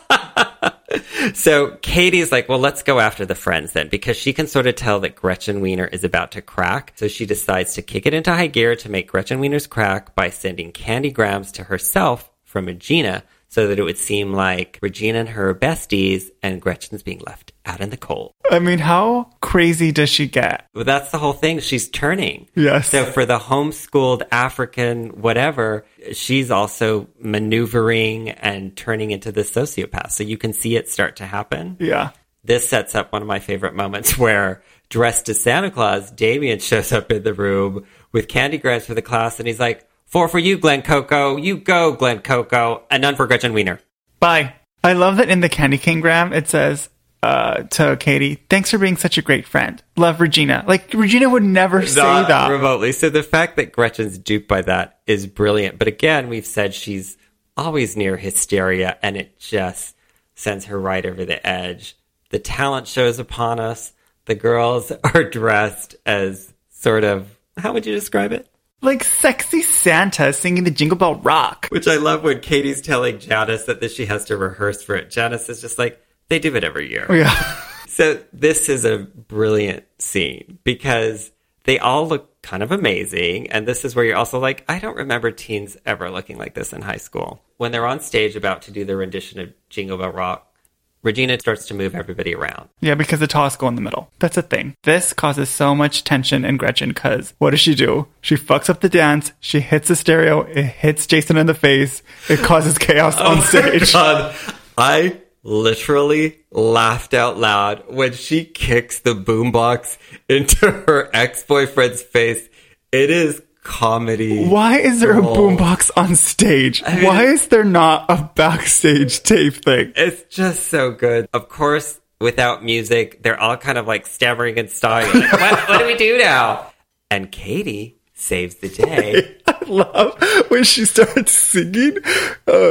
So Cady's like, well, let's go after the friends then, because she can sort of tell that Gretchen Wiener is about to crack. So she decides to kick it into high gear to make Gretchen Wiener's crack by sending candy grams to herself from Regina so that it would seem like Regina and her besties and Gretchen's being left out in the cold. I mean, how crazy does she get? Well, that's the whole thing. She's turning. Yes. So for the homeschooled African whatever, she's also maneuvering and turning into the sociopath. So you can see it start to happen. Yeah. This sets up one of my favorite moments <laughs> where dressed as Santa Claus, Damien shows up in the room with candy grams for the class and he's like, Four for you, Glen Coco. You go, Glen Coco. And none for Gretchen Wiener. Bye. I love that in the candy cane gram it says uh, to Cady, "Thanks for being such a great friend. Love Regina." Like Regina would never say that. remotely. So the fact that Gretchen's duped by that is brilliant. But again, we've said she's always near hysteria and it just sends her right over the edge. The talent shows upon us. The girls <laughs> are dressed as sort of, how would you describe it? Like sexy Santa singing the Jingle Bell Rock. Which I love when Cady's telling Janice that this, she has to rehearse for it. Janice is just like, they do it every year. Yeah. <laughs> So this is a brilliant scene because they all look kind of amazing. And this is where you're also like, I don't remember teens ever looking like this in high school. When they're on stage about to do their rendition of Jingle Bell Rock, Regina starts to move everybody around. Yeah, because the tallest go in the middle. That's a thing. This causes so much tension in Gretchen because what does she do? She fucks up the dance, she hits the stereo, it hits Jason in the face, it causes chaos <laughs> oh on stage. God, I literally laughed out loud when she kicks the boombox into her ex-boyfriend's face. It is comedy. Why is there a boombox on stage? mean- Why is there not a backstage tape thing? It's just so good. Of course, without music, they're all kind of like stammering and stalling. Like, what, what do we do now? And Cady saves the day. <laughs> I love when she starts singing. Uh,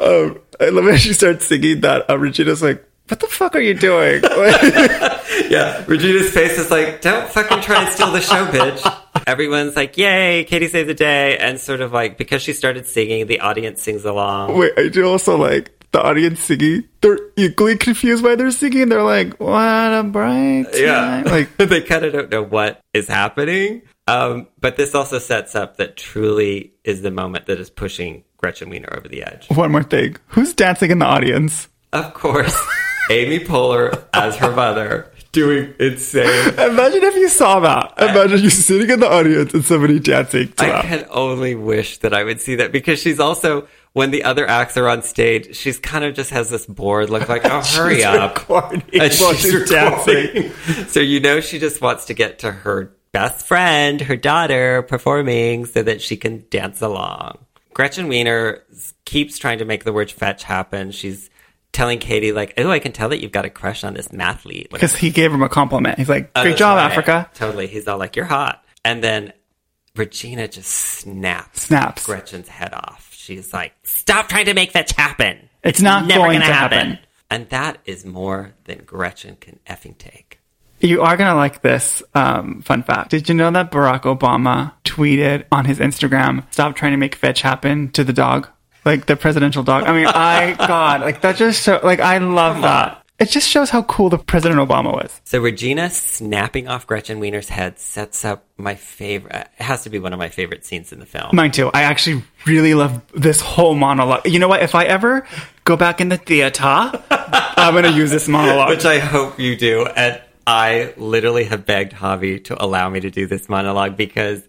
um, I love when she starts singing that. Uh, Regina's like, "What the fuck are you doing?" <laughs> yeah, Regina's face is like, don't fucking try and steal the show, bitch. Everyone's like, yay, Cady saved the day. And sort of like, because she started singing, the audience sings along. Wait, I do also like the audience singing, they're equally confused why they're singing. They're like, "What a bright Yeah. time." <laughs> Like, they kind of don't know what is happening. Um, but this also sets up that truly is the moment that is pushing Gretchen Wiener over the edge. one more thing: who's dancing in the audience? Of course, <laughs> Amy Poehler as her mother doing insane. <laughs> Imagine if you saw that. Imagine you sitting in the audience and somebody dancing to I that. can only wish that I would see that because she's also when the other acts are on stage, she's kind of just has this bored look like, "Oh, <laughs> hurry She's up!" recording <laughs> And while she's she's dancing. so you know she just wants to get to her best friend, her daughter, performing so that she can dance along. Gretchen Wiener keeps trying to make the word fetch happen. She's telling Cady like, "Oh, I can tell that you've got a crush on this mathlete." Because he gave him a compliment. He's like, Oh, "Great that's job, right. Africa." Totally. He's all like, "You're hot," and then Regina just snaps Snaps. Gretchen's head off. She's like, "Stop trying to make fetch happen. It's not never going to happen." And that is more than Gretchen can effing take. You are gonna like this um, fun fact. Did you know that Barack Obama tweeted on his Instagram, "Stop trying to make fetch happen" to the dog, like the presidential dog? I mean, I God, like that just so like I love that. It just shows how cool the President Obama was. So Regina snapping off Gretchen Wiener's head sets up my favorite. It has to be one of my favorite scenes in the film. Mine too. I actually really love this whole monologue. You know what? If I ever go back in the theater, <laughs> I'm gonna use this monologue. which I hope you do. And I literally have begged Javi to allow me to do this monologue because,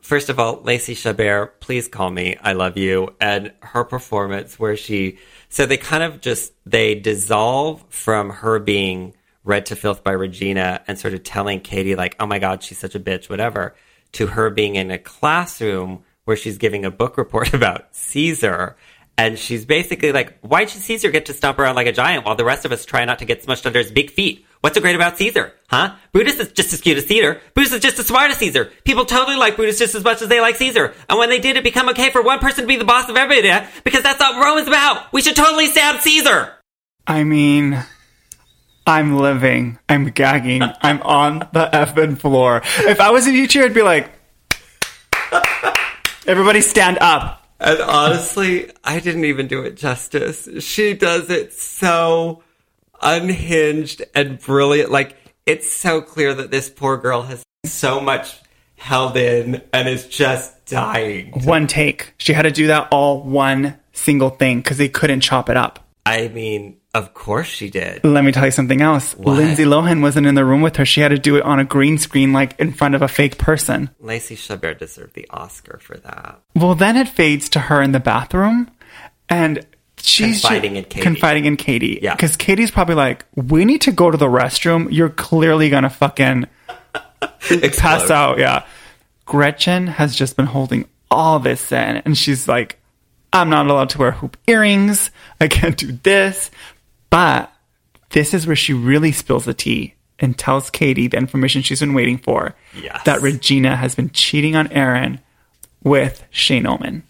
first of all, Lacey Chabert, please call me. I love you. And her performance, where she, so they kind of just, they dissolve from her being read to filth by Regina and sort of telling Cady, like, oh my God, she's such a bitch, whatever, to her being in a classroom where she's giving a book <laughs> report about Caesar. And she's basically like, why'd Caesar get to stomp around like a giant while the rest of us try not to get smushed under his big feet? What's so great about Caesar? Huh? Brutus is just as cute as Caesar. Brutus is just as smart as Caesar. People totally like Brutus just as much as they like Caesar. And when they did, it become okay for one person to be the boss of everybody yeah? because that's what Rome's about. We should totally stab Caesar. I mean, I'm living. I'm gagging. <laughs> I'm on the effing floor. If I was in your chair, I'd be like, <laughs> everybody stand up. And honestly, I didn't even do it justice. She does it so unhinged and brilliant. Like, it's so clear that this poor girl has so much held in and is just dying. One take. She had to do that all one single thing because they couldn't chop it up. I mean, of course she did. Let me tell you something else. Lindsay Lohan wasn't in the room with her. She had to do it on a green screen, like in front of a fake person. Lacey Chabert deserved the Oscar for that. Well, then it fades to her in the bathroom, and she's Confiding in Cady. confiding in Cady. Yeah. because Cady's probably like, "We need to go to the restroom. You're clearly gonna fucking <laughs> pass out." Yeah. Gretchen has just been holding all this in, and she's like, "I'm not allowed to wear hoop earrings. I can't do this." But this is where she really spills the tea and tells Cady the information she's been waiting for. Yes. That Regina has been cheating on Aaron with Shane Oman.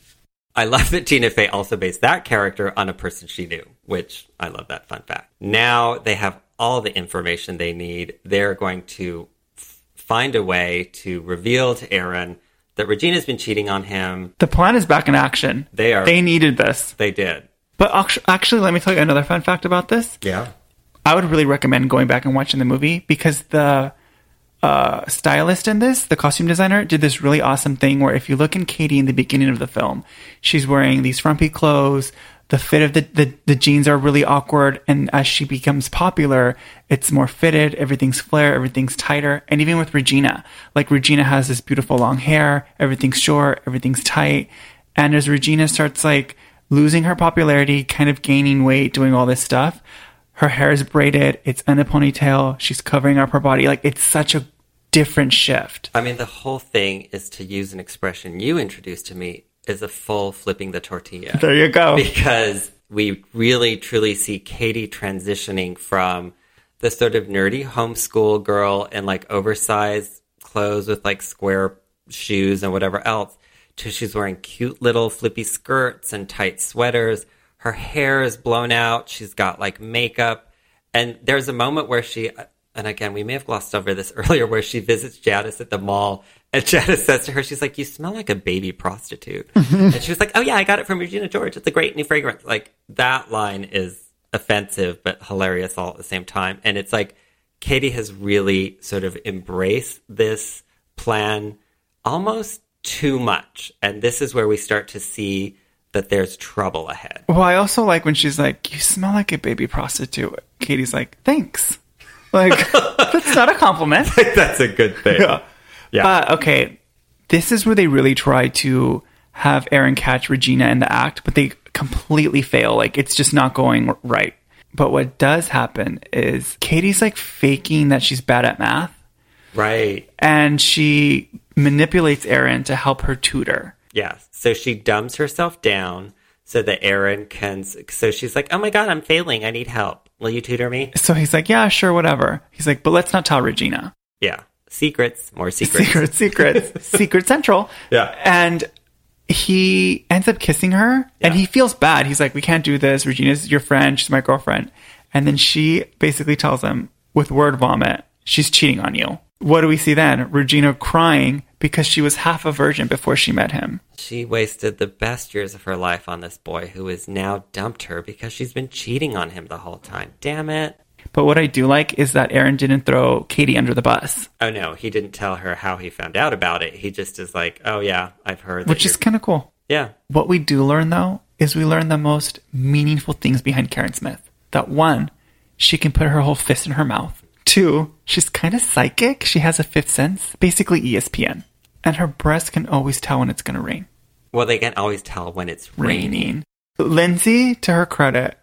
I love that Tina Fey also based that character on a person she knew, which I love that fun fact. Now they have all the information they need. They're going to f- find a way to reveal to Aaron that Regina's been cheating on him. The plan is back in action. They are- They needed this. They did. But actually, let me tell you another fun fact about this. Yeah. I would really recommend going back and watching the movie because the uh, stylist in this, the costume designer, did this really awesome thing where if you look in Cady in the beginning of the film, she's wearing these frumpy clothes. The fit of the, the, the jeans are really awkward. And as she becomes popular, it's more fitted. Everything's flare. Everything's tighter. And even with Regina, like Regina has this beautiful long hair. Everything's short. Everything's tight. And as Regina starts like losing her popularity, kind of gaining weight, doing all this stuff, her hair is braided. It's in a ponytail. She's covering up her body. Like it's such a different shift. I mean, the whole thing is to use an expression you introduced to me is a full flipping the tortilla. There you go. because we really truly see Cady transitioning from the sort of nerdy homeschool girl in like oversized clothes with like square shoes and whatever else to she's wearing cute little flippy skirts and tight sweaters. Her hair is blown out. She's got like makeup. And there's a moment where she, and again, we may have glossed over this <laughs> earlier, where she visits Janice at the mall, and <laughs> Janice says to her, she's like, "You smell like a baby prostitute," <laughs> and she was like, "Oh yeah, I got it from Regina George. It's a great new fragrance." Like that line is offensive but hilarious all at the same time, and it's like Cady has really sort of embraced this plan almost too much, and this is where we start to see that there's trouble ahead. Well, I also like when she's like, "You smell like a baby prostitute." Cady's like, "Thanks." Like <laughs> that's not a compliment. <laughs> That's a good thing. Yeah. Yeah. But okay, this is where they really try to have Aaron catch Regina in the act, but they completely fail. Like it's just not going right. But what does happen is Cady's like faking that she's bad at math Right. and she manipulates Aaron to help her tutor. Yes. So she dumbs herself down so that Aaron can. So she's like, "Oh my god, I'm failing. I need help. Will you tutor me?" So he's like, yeah, sure, whatever. He's like, but let's not tell Regina. Yeah. Secrets. More secrets. Secret, secrets, <laughs> secret central. Yeah. And he ends up kissing her and he feels bad. He's like, we can't do this. Regina's your friend. She's my girlfriend. And then she basically tells him with word vomit, she's cheating on you. What do we see then? Regina crying because she was half a virgin before she met him. She wasted the best years of her life on this boy who has now dumped her because she's been cheating on him the whole time. Damn it. But what I do like is that Aaron didn't throw Cady under the bus, Oh no, he didn't tell her how he found out about it. He just is like, "Oh yeah, I've heard." which is kind of cool. yeah. What we do learn though is we learn the most meaningful things behind Karen Smith. That one, she can put her whole fist in her mouth. Two, she's kind of psychic. She has a fifth sense, basically ESPN. And her breast can always tell when it's going to rain. Well, they can always tell when it's raining. Lindsay, to her credit,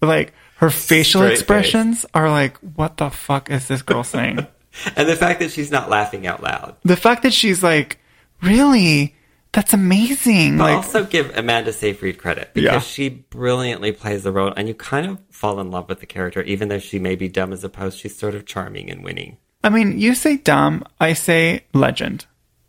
like her facial Straight expressions are like, what the fuck is this girl saying? <laughs> And the fact that she's not laughing out loud. the fact that she's like, really? That's amazing. But Like, also give Amanda Seyfried credit because Yeah. she brilliantly plays the role, and you kind of fall in love with the character, even though she may be dumb as opposed. She's sort of charming and winning. I mean, you say dumb, I say legend.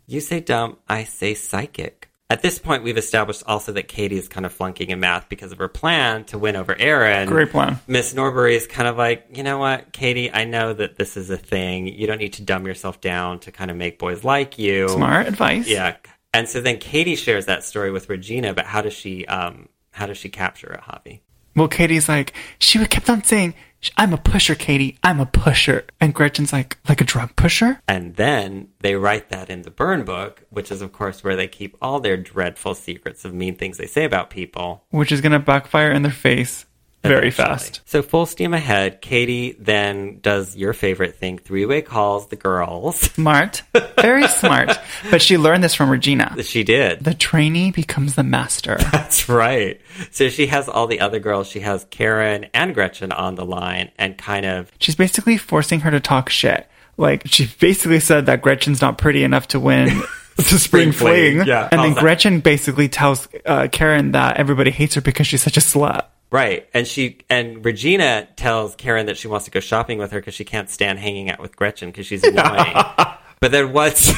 You say dumb, I say psychic. At this point, we've established also that Cady is kind of flunking in math because of her plan to win over Aaron. Great plan. Miss Norbury is kind of like, you know what, Cady, I know that this is a thing. You don't need to dumb yourself down to kind of make boys like you. Smart advice. Yeah. And so then Cady shares that story with Regina, but how does she um how does she capture it, Javi? Well, Katie's like, she kept on saying, I'm a pusher, Cady. I'm a pusher. And Gretchen's like, like a drug pusher? And then they write that in the burn book, which is of course where they keep all their dreadful secrets of mean things they say about people. Which is going to backfire in their face very fast. So full steam ahead. Cady then does your favorite thing, three way calls the girls. <laughs> Smart. Very smart. But she learned this from Regina. she did. The trainee becomes the master. <laughs> That's right. So she has all the other girls. She has Karen and Gretchen on the line and kind of She's basically forcing her to talk shit. Like, she basically said that Gretchen's not pretty enough to win <laughs> the spring, Spring fling. fling. Yeah. And then? Gretchen basically tells uh, Karen that everybody hates her because she's such a slut. Right. And she and Regina tells Karen that she wants to go shopping with her because she can't stand hanging out with Gretchen because she's <laughs> annoying. but then once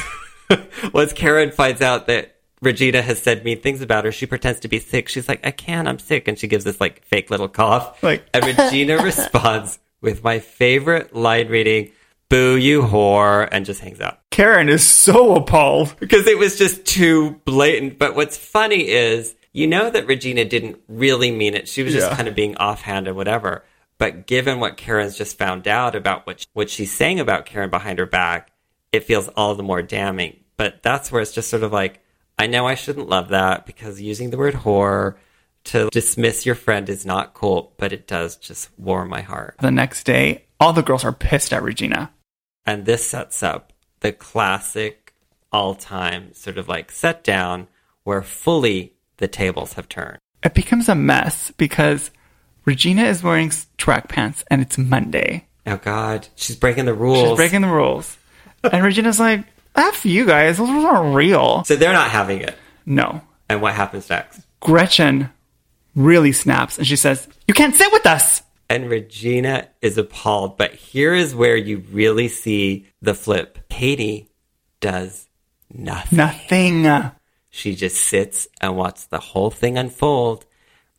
<laughs> once Karen finds out that Regina has said mean things about her, she pretends to be sick. She's like, I can't, I'm sick. And she gives this like fake little cough. Like- and Regina <laughs> responds with my favorite line reading, Boo you whore, and just hangs out. Karen is so appalled. Because it was just too blatant. But what's funny is, you know that Regina didn't really mean it. She was just Yeah. kind of being offhand and whatever. But given what Karen's just found out about what, what she's saying about Karen behind her back, it feels all the more damning. But that's where it's just sort of like, I know I shouldn't love that because using the word whore to dismiss your friend is not cool, but it does just warm my heart. The next day, all the girls are pissed at Regina. And this sets up the classic all time sort of like set down where fully the tables have turned. It becomes a mess because Regina is wearing track pants and it's Monday. Oh God, she's breaking the rules. She's breaking the rules. and Regina's like, F you guys, those rules aren't real. so they're not having it. No. And what happens next? Gretchen really snaps and she says, You can't sit with us. And Regina is appalled. But here is where you really see the flip. Cady does nothing. Nothing. She just sits and watches the whole thing unfold.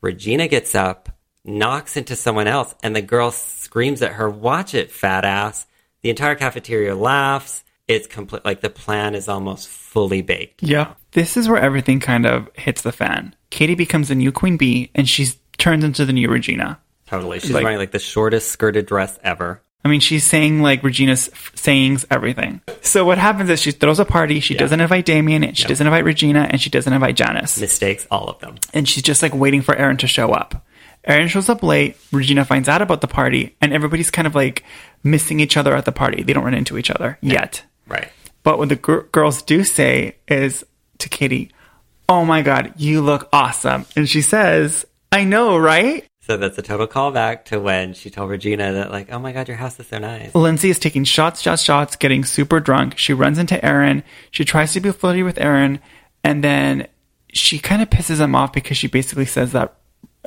Regina gets up, knocks into someone else, and the girl screams at her, Watch it, fat ass. The entire cafeteria laughs. It's complete, like the plan is almost fully baked. Yep. This is where everything kind of hits the fan. Cady becomes the new queen bee, and she's turned into the new Regina. Totally. She's Like- wearing like the shortest skirted dress ever. I mean, she's saying like Regina's f- sayings, everything. So what happens is she throws a party. She doesn't invite Damien, and she Yep. doesn't invite Regina, and she doesn't invite Janice. Mistakes, all of them. and she's just like waiting for Aaron to show up. Aaron shows up late. Regina finds out about the party, and everybody's kind of like missing each other at the party. They don't run into each other yet. Right. But what the gr- girls do say is to Cady, "Oh my god, you look awesome," and she says, "I know, right?" So that's a total callback to when she told Regina that, like, oh my God, your house is so nice. Lindsay is taking shots, shots, shots, getting super drunk. She runs into Aaron. She tries to be flirty with Aaron, and then she kind of pisses him off because she basically says that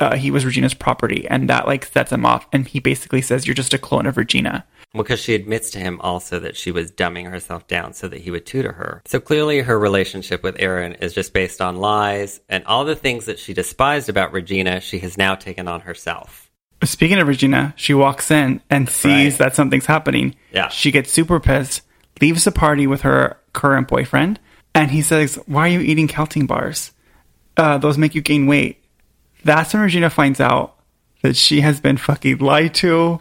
uh, he was Regina's property, and that like sets him off. And he basically says, "You're just a clone of Regina." Because she admits to him also that she was dumbing herself down so that he would tutor her. So clearly her relationship with Aaron is just based on lies, and all the things that she despised about Regina, she has now taken on herself. Speaking of Regina, she walks in and sees right. that something's happening. Yeah. She gets super pissed, leaves the party with her current boyfriend, and he says, Why are you eating Kälteen bars? Uh, those make you gain weight. That's when Regina finds out that she has been fucking lied to,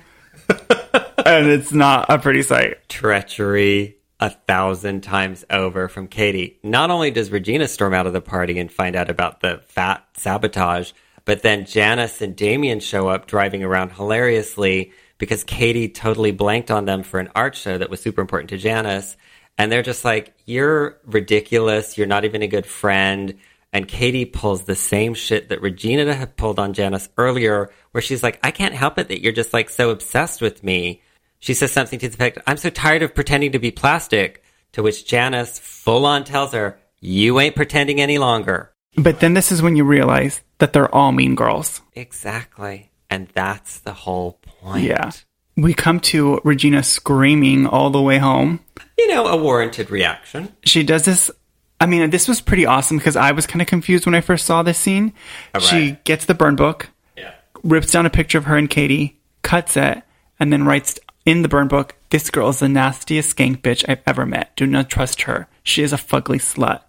<laughs> and it's not a pretty sight. Treachery a thousand times over from Cady. Not only does Regina storm out of the party and find out about the fat sabotage, but then Janice and Damien show up driving around hilariously because Cady totally blanked on them for an art show that was super important to Janice. And they're just like, You're ridiculous. You're not even a good friend. And Cady pulls the same shit that Regina had pulled on Janice earlier, where she's like, I can't help it that you're just like so obsessed with me. She says something to the effect, I'm so tired of pretending to be plastic. To which Janice full on tells her, You ain't pretending any longer. But then this is when you realize that they're all mean girls. Exactly. And that's the whole point. Yeah. We come to Regina screaming all the way home. You know, a warranted reaction. she does this i mean this was pretty awesome because i was kind of confused when i first saw this scene she gets the burn book Yeah. rips down a picture of her and cady cuts it and then writes in the burn book this girl is the nastiest skank bitch i've ever met do not trust her she is a fugly slut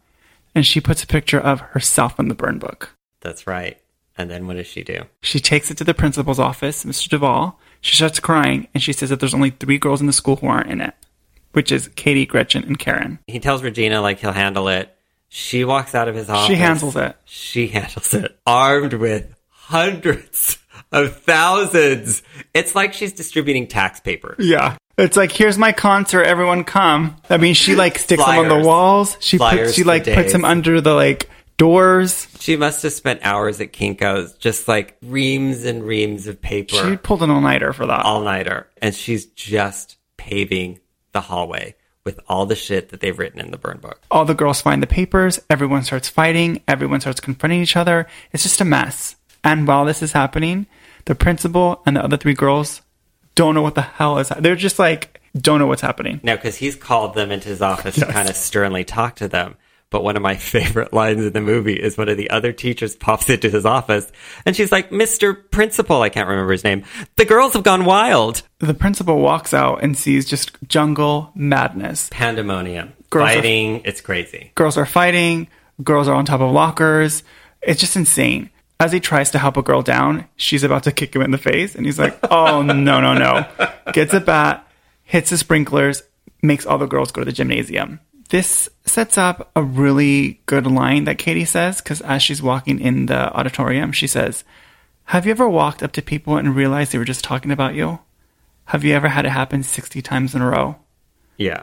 and she puts a picture of herself in the burn book That's right. And then what does she do? she takes it to the principal's office mr duvall she starts crying and she says that there's only three girls in the school who aren't in it which is cady gretchen and karen He tells Regina like he'll handle it. She walks out of his office. she handles it She <laughs> handles it. Armed with hundreds of thousands. It's like she's distributing tax papers. Yeah. It's like here's my concert, everyone come. I mean, she like sticks them on the walls. She Flyers puts, she like puts them under the like doors. She must have spent hours at Kinko's, just like reams and reams of paper, She pulled an all nighter for that. all nighter, and she's just paving the hallway with all the shit that they've written in the burn book. All the girls find the papers. Everyone starts fighting. Everyone starts confronting each other. It's just a mess. And while this is happening, the principal and the other three girls don't know what the hell is. They're just like don't know what's happening. No, because he's called them into his office Yes. to kind of sternly talk to them. But one of my <laughs> favorite lines in the movie is one of the other teachers pops into his office and she's like, Mr. Principal, I can't remember his name. The girls have gone wild. The principal walks out and sees just jungle madness. Pandemonium. Girls are- Fighting. It's crazy. girls are fighting, girls are on top of lockers. It's just insane. As he tries to help a girl down, she's about to kick him in the face, and he's like, "Oh no, no, no!" Gets a bat, hits the sprinklers, makes all the girls go to the gymnasium. This sets up a really good line that Cady says because as she's walking in the auditorium, she says, "Have you ever walked up to people and realized they were just talking about you? Have you ever had it happen sixty times in a row?" Yeah.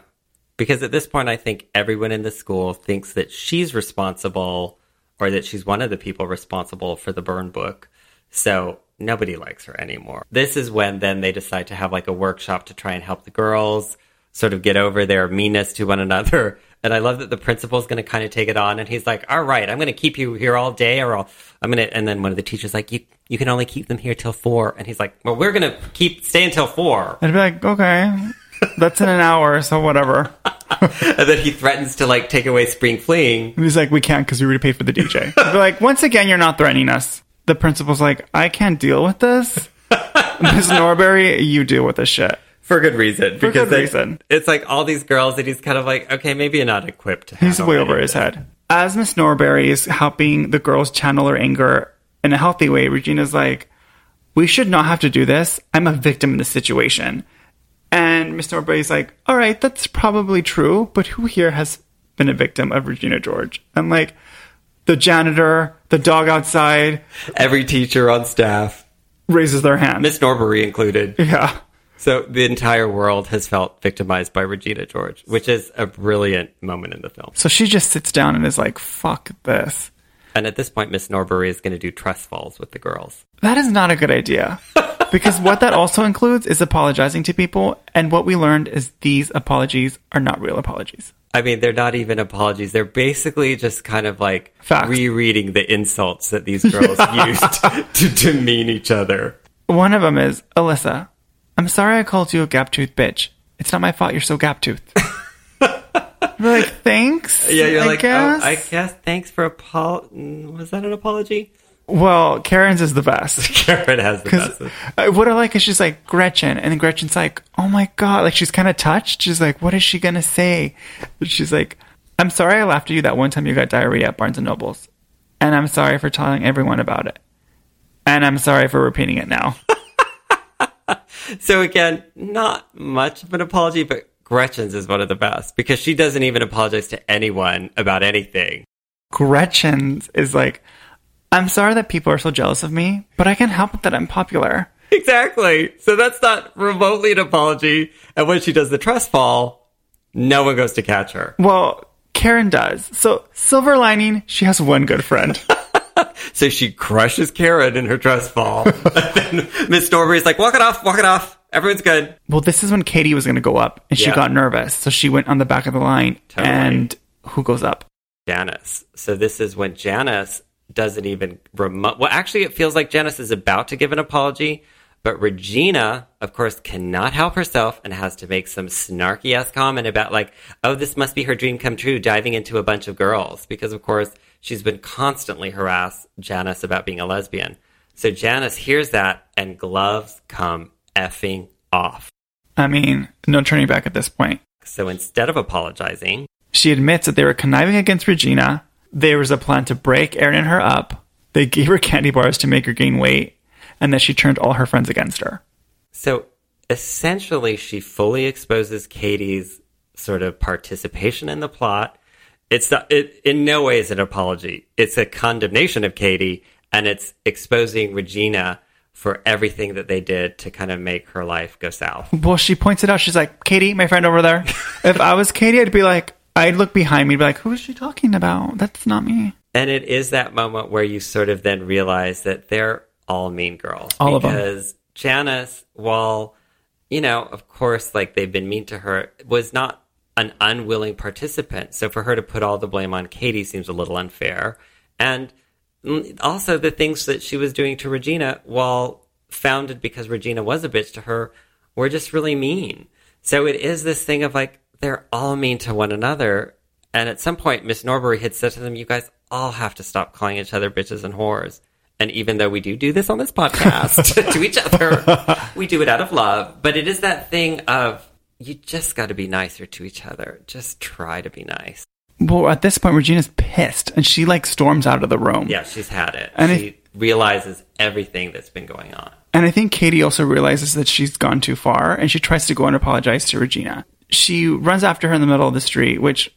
Because at this point, I think everyone in the school thinks that she's responsible or that she's one of the people responsible for the burn book. So nobody likes her anymore. This is when then they decide to have like a workshop to try and help the girls sort of get over their meanness to one another. <laughs> And I love that the principal's going to kind of take it on and he's like, all right, I'm going to keep you here all day or I'll, I'm going to, and then one of the teachers like, you, you can only keep them here till four. And he's like, well, we're going to keep, stay until four. I'd be like, "Okay, that's in an hour, so whatever." <laughs> <laughs> And then he threatens to like take away spring fleeing. And he's like, we can't because we already paid for the DJ. <laughs> Like, once again, you're not threatening us. The principal's like, I can't deal with this. <laughs> Miss Norbury, you deal with this shit. For good reason. For good they- reason. It's like all these girls that he's kind of like, okay, maybe you're not equipped. To He's way over his head. As Miss Norbury is helping the girls channel their anger in a healthy way, Regina's like, we should not have to do this. I'm a victim in this situation. And Miss Norbury's like, all right, that's probably true, but who here has been a victim of Regina George? And like, the janitor, the dog outside Every teacher on staff, raises their hand. Miss Norbury included. yeah. So the entire world has felt victimized by Regina George, which is a brilliant moment in the film. So she just sits down and is like, fuck this. And at this point, Miss Norbury is going to do trust falls with the girls. That is not a good idea. <laughs> because what that also includes is apologizing to people. And what we learned is these apologies are not real apologies. I mean, they're not even apologies. They're basically just kind of like Facts. rereading the insults that these girls <laughs> used to demean each other. One of them is Alyssa, I'm sorry I called you a gap tooth bitch. It's not my fault you're so gap toothed. <laughs> Like, thanks. Yeah, you're I like, guess. oh, I guess thanks for apol. mm, Was that an apology? Well, Karen's is the best. <laughs> Karen has the best. Uh, what I like is she's like Gretchen, and then Gretchen's like, "Oh my god!" Like she's kind of touched. She's like, "What is she gonna say?" She's like, "I'm sorry I laughed at you that one time you got diarrhea at Barnes and Nobles, and I'm sorry for telling everyone about it, and I'm sorry for repeating it now." <laughs> So again, not much of an apology, but Gretchen's is one of the best because she doesn't even apologize to anyone about anything. Gretchen's is like, "I'm sorry that people are so jealous of me, but I can't help it that I'm popular." Exactly. So that's not remotely an apology. And when she does the trust fall, no one goes to catch her. Well, Karen does. So silver lining, she has one good friend. <laughs> So she crushes Karen in her trust fall. <laughs> and then Miss Norbury's like, walk it off, walk it off. Everyone's good. Well, this is when Cady was going to go up, and she Yeah. got nervous, so she went on the back of the line. Totally. And who goes up? Janice. So this is when Janice doesn't even remote. Well, actually, it feels like Janice is about to give an apology, but Regina, of course, cannot help herself and has to make some snarky ass comment about like, oh, this must be her dream come true, diving into a bunch of girls because, of course, she's been constantly harass Janice about being a lesbian. So Janice hears that and gloves come effing off. I mean, no turning back at this point. So instead of apologizing, She admits that they were conniving against Regina. There was a plan to break Aaron and her up. They gave her candy bars to make her gain weight, and that she turned all her friends against her. So essentially, she fully exposes Cady's sort of participation in the plot. It's not, it in no way is an apology. It's a condemnation of Cady, and it's exposing Regina for everything that they did to kind of make her life go south. Well, she points it out. She's like, Cady, my friend over there. <laughs> if I was Cady, I'd be like, I'd look behind me and be like, who is she talking about? That's not me. And it is that moment where you sort of then realize that they're all mean girls. All of 'em. because Janice, while, you know, of course, like they've been mean to her, was not an unwilling participant. So for her to put all the blame on Cady seems a little unfair. And also the things that she was doing to Regina, while founded because Regina was a bitch to her, were just really mean. So it is this thing of like, they're all mean to one another. And at some point, Miss Norbury had said to them, you guys all have to stop calling each other bitches and whores. And even though we do do this on this podcast <laughs> to each other, we do it out of love. But it is that thing of, you just got to be nicer to each other. Just try to be nice. Well, at this point, Regina's pissed, and she like storms out of the room. Yeah, she's had it. And she realizes everything that's been going on. And I think Cady also realizes that she's gone too far and she tries to go and apologize to Regina. She runs after her in the middle of the street, which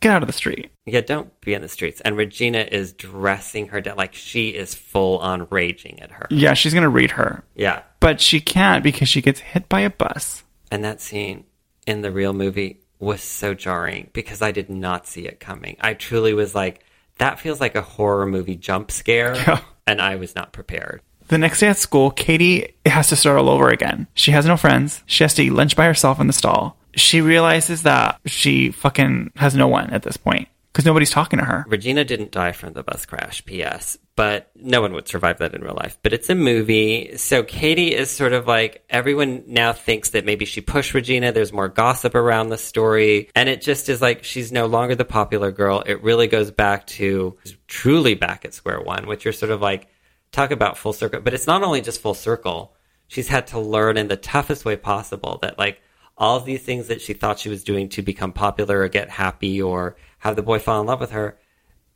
get out of the street. Yeah, don't be in the streets. And Regina is dressing her down like she is full on raging at her. Yeah, she's going to read her, Yeah. but she can't because she gets hit by a bus. And that scene in the real movie was so jarring because I did not see it coming. I truly was like, that feels like a horror movie jump scare. <laughs> Yeah. And I was not prepared. The next day at school, Cady has to start all over again. She has no friends. She has to eat lunch by herself in the stall. She realizes that she fucking has no one at this point because nobody's talking to her. Regina didn't die from the bus crash, P.S., but no one would survive that in real life. But it's a movie. So Cady is sort of like everyone now thinks that maybe she pushed Regina. There's more gossip around the story. And it just is like she's no longer the popular girl. It really goes back to truly back at square one, which you're sort of like, talk about full circle. But it's not only just full circle. she's had to learn in the toughest way possible that like all of these things that she thought she was doing to become popular or get happy or have the boy fall in love with her,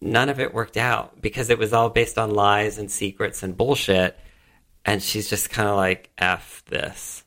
none of it worked out because it was all based on lies and secrets and bullshit. And she's just kind of like, F this.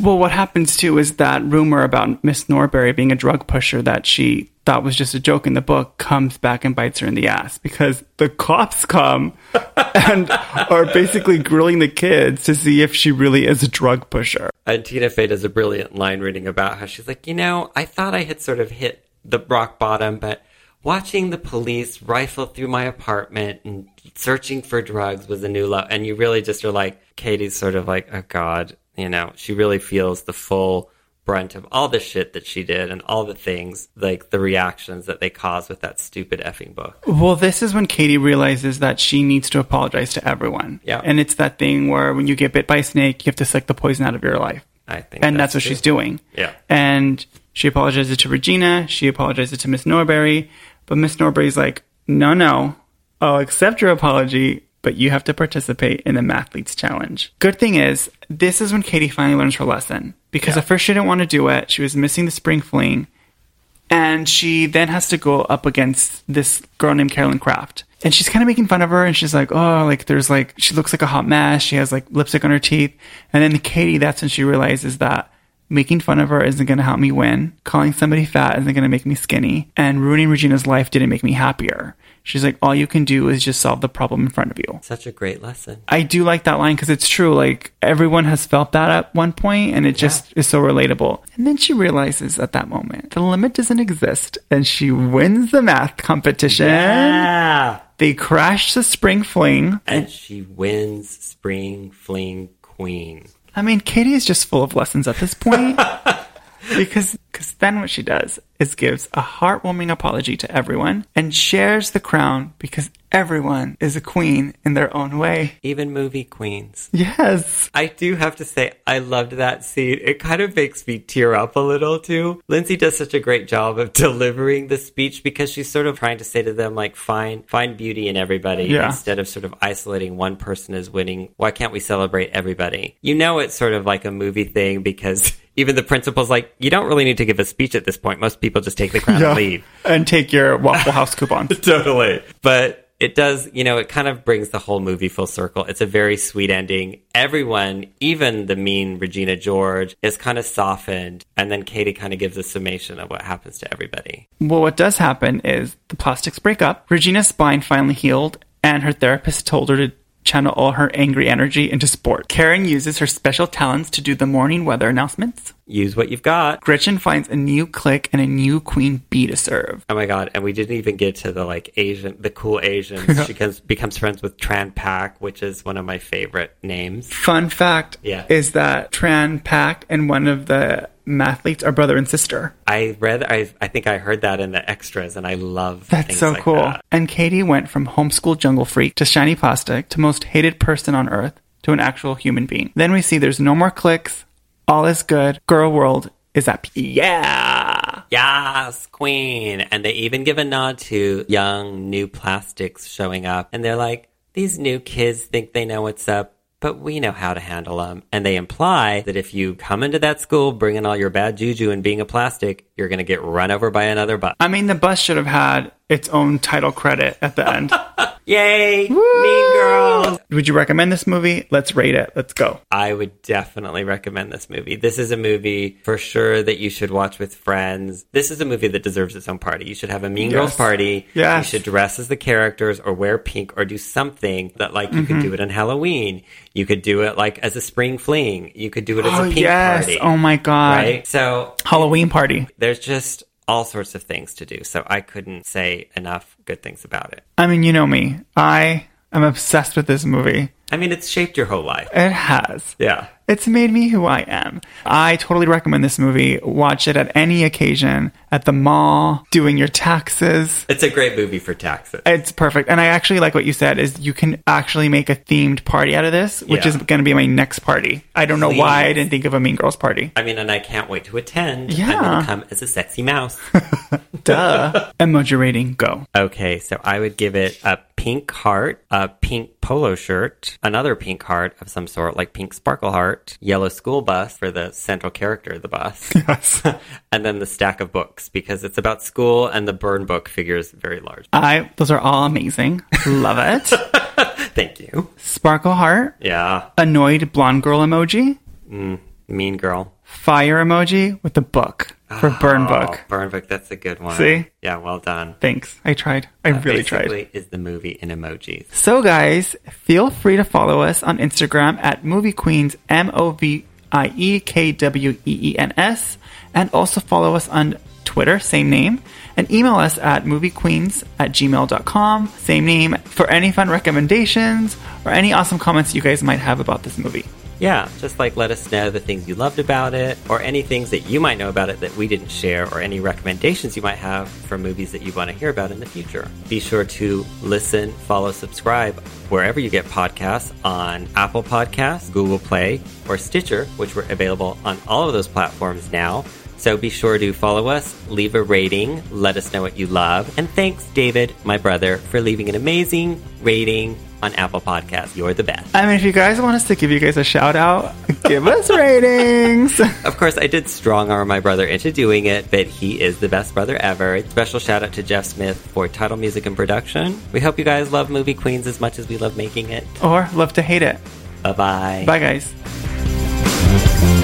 Well, what happens too is that rumor about Miss Norbury being a drug pusher that she thought was just a joke in the book comes back and bites her in the ass because the cops come <laughs> and are basically grilling the kids to see if she really is a drug pusher. And Tina Fey does a brilliant line reading about how she's like, you know, I thought I had sort of hit the rock bottom, but watching the police rifle through my apartment and searching for drugs was a new low. And you really just are like, Cady's sort of like, oh God, you know, she really feels the full brunt of all the shit that she did and all the things, like the reactions that they caused with that stupid effing book. Well, this is when Cady realizes that she needs to apologize to everyone. Yeah. And it's that thing where when you get bit by a snake, you have to suck the poison out of your life. I think and that's, what true. she's doing. Yeah. And she apologizes to Regina. She apologizes to Miss Norbury. But Miss Norbury's like, no, no, I'll accept your apology, but you have to participate in the Mathletes Challenge. Good thing is, this is when Cady finally learns her lesson. Because at first she didn't want to do it. She was missing the spring fling. And she then has to go up against this girl named Carolyn Krafft. And she's kind of making fun of her. And she's like, oh, like there's like, she looks like a hot mess. She has like lipstick on her teeth. And then Cady, that's when she realizes that making fun of her isn't going to help me win. Calling somebody fat isn't going to make me skinny. And ruining Regina's life didn't make me happier. She's like, all you can do is just solve the problem in front of you. Such a great lesson. I do like that line because it's true. Like everyone has felt that at one point, and it just is so relatable. And then she realizes at that moment the limit doesn't exist, and she wins the math competition. Yeah. They crash the spring fling. And she wins Spring Fling Queen. I mean, Cady is just full of lessons at this point. <laughs> because cause then what she does is gives a heartwarming apology to everyone and shares the crown because everyone is a queen in their own way. Even movie queens. Yes. I do have to say, I loved that scene. It kind of makes me tear up a little too. Lindsay does such a great job of delivering the speech because she's sort of trying to say to them, like, find find beauty in everybody Yeah. instead of sort of isolating one person as winning. Why can't we celebrate everybody? You know, it's sort of like a movie thing because even the principal's like, you don't really need to give a speech at this point. Most people just take the crown and leave. <laughs> And take your Waffle House coupons. <laughs> totally. But it does, you know, it kind of brings the whole movie full circle. It's a very sweet ending. Everyone, even the mean Regina George, is kind of softened. And then Cady kind of gives a summation of what happens to everybody. Well, what does happen is the plastics break up. Regina's spine finally healed, and her therapist told her to channel all her angry energy into sport. Karen uses her special talents to do the morning weather announcements. Use what you've got. Gretchen finds a new clique and a new queen bee to serve. Oh my god! And we didn't even get to the like Asian, the cool Asians. <laughs> she becomes becomes friends with Trang Pak, which is one of my favorite names. Fun fact Yeah. is that Trang Pak and one of the mathletes are brother and sister. I read, I I think I heard that in the extras, and I love That's so like cool. that. And Cady went from homeschool jungle freak to shiny plastic to most hated person on earth to an actual human being. Then we see there's no more cliques. All is good. Girl world is up. Yeah. Yes, Queen. And they even give a nod to young new plastics showing up. And they're like, these new kids think they know what's up, but we know how to handle them. And they imply that if you come into that school bringing all your bad juju and being a plastic, you're going to get run over by another bus. I mean, the bus should have had its own title credit at the end. <laughs> Yay! Mean Girls! Would you recommend this movie? Let's rate it. Let's go. I would definitely recommend this movie. This is a movie for sure that you should watch with friends. This is a movie that deserves its own party. You should have a Mean Girls party. Yeah. You should dress as the characters or wear pink or do something that like you could Mm-hmm. do it on Halloween. You could do it like as a spring fling. You could do it as Oh, a pink yes. party. Oh, my God. Right? So Halloween party. there's just all sorts of things to do. So I couldn't say enough good things about it. I mean, you know me. I am obsessed with this movie. I mean, it's shaped your whole life. It has. Yeah. It's made me who I am. I totally recommend this movie. Watch it at any occasion, at the mall, doing your taxes. It's a great movie for taxes. It's perfect. And I actually like what you said is you can actually make a themed party out of this, which Yeah. is going to be my next party. I don't know why I didn't think of a Mean Girls party. I mean, and I can't wait to attend. I'm Yeah. going to come as a sexy mouse. <laughs> Duh. Emoji rating, go. okay, so I would give it a pink heart, a pink polo shirt, another pink heart of some sort, like pink sparkle heart, yellow school bus for the central character of the bus. <laughs> Yes. <laughs> and then the stack of books because it's about school and the burn book figures very large. I those are all amazing. Love it. <laughs> Thank you. Sparkle heart, Yeah. annoyed blonde girl emoji, mm, Mean girl. Fire emoji with the book for oh, burn book. Oh, burn book. That's a good one. See? Yeah, well done. Thanks. I tried. I really tried. Basically is the movie in emojis. So, guys, feel free to follow us on Instagram at Movie Kweens, M O V I E K W E E N S, and also follow us on Twitter, same name, and email us at moviekweens at gmail.com, same name, for any fun recommendations or any awesome comments you guys might have about this movie. Yeah, just like let us know the things you loved about it, or any things that you might know about it that we didn't share, or any recommendations you might have for movies that you want to hear about in the future. Be sure to listen, follow, subscribe wherever you get podcasts on Apple Podcasts, Google Play, or Stitcher, which we're available on all of those platforms now. So be sure to follow us, leave a rating, let us know what you love, and thanks, David, my brother, for leaving an amazing rating on Apple Podcasts. You're the best. I mean, if you guys want us to give you guys a shout out, <laughs> give us ratings. Of course, I did strong arm my brother into doing it, but he is the best brother ever. Special shout out to Jeff Smith for title music and production. We hope you guys love Movie Kweens as much as we love making it. or love to hate it. Bye bye. Bye, guys.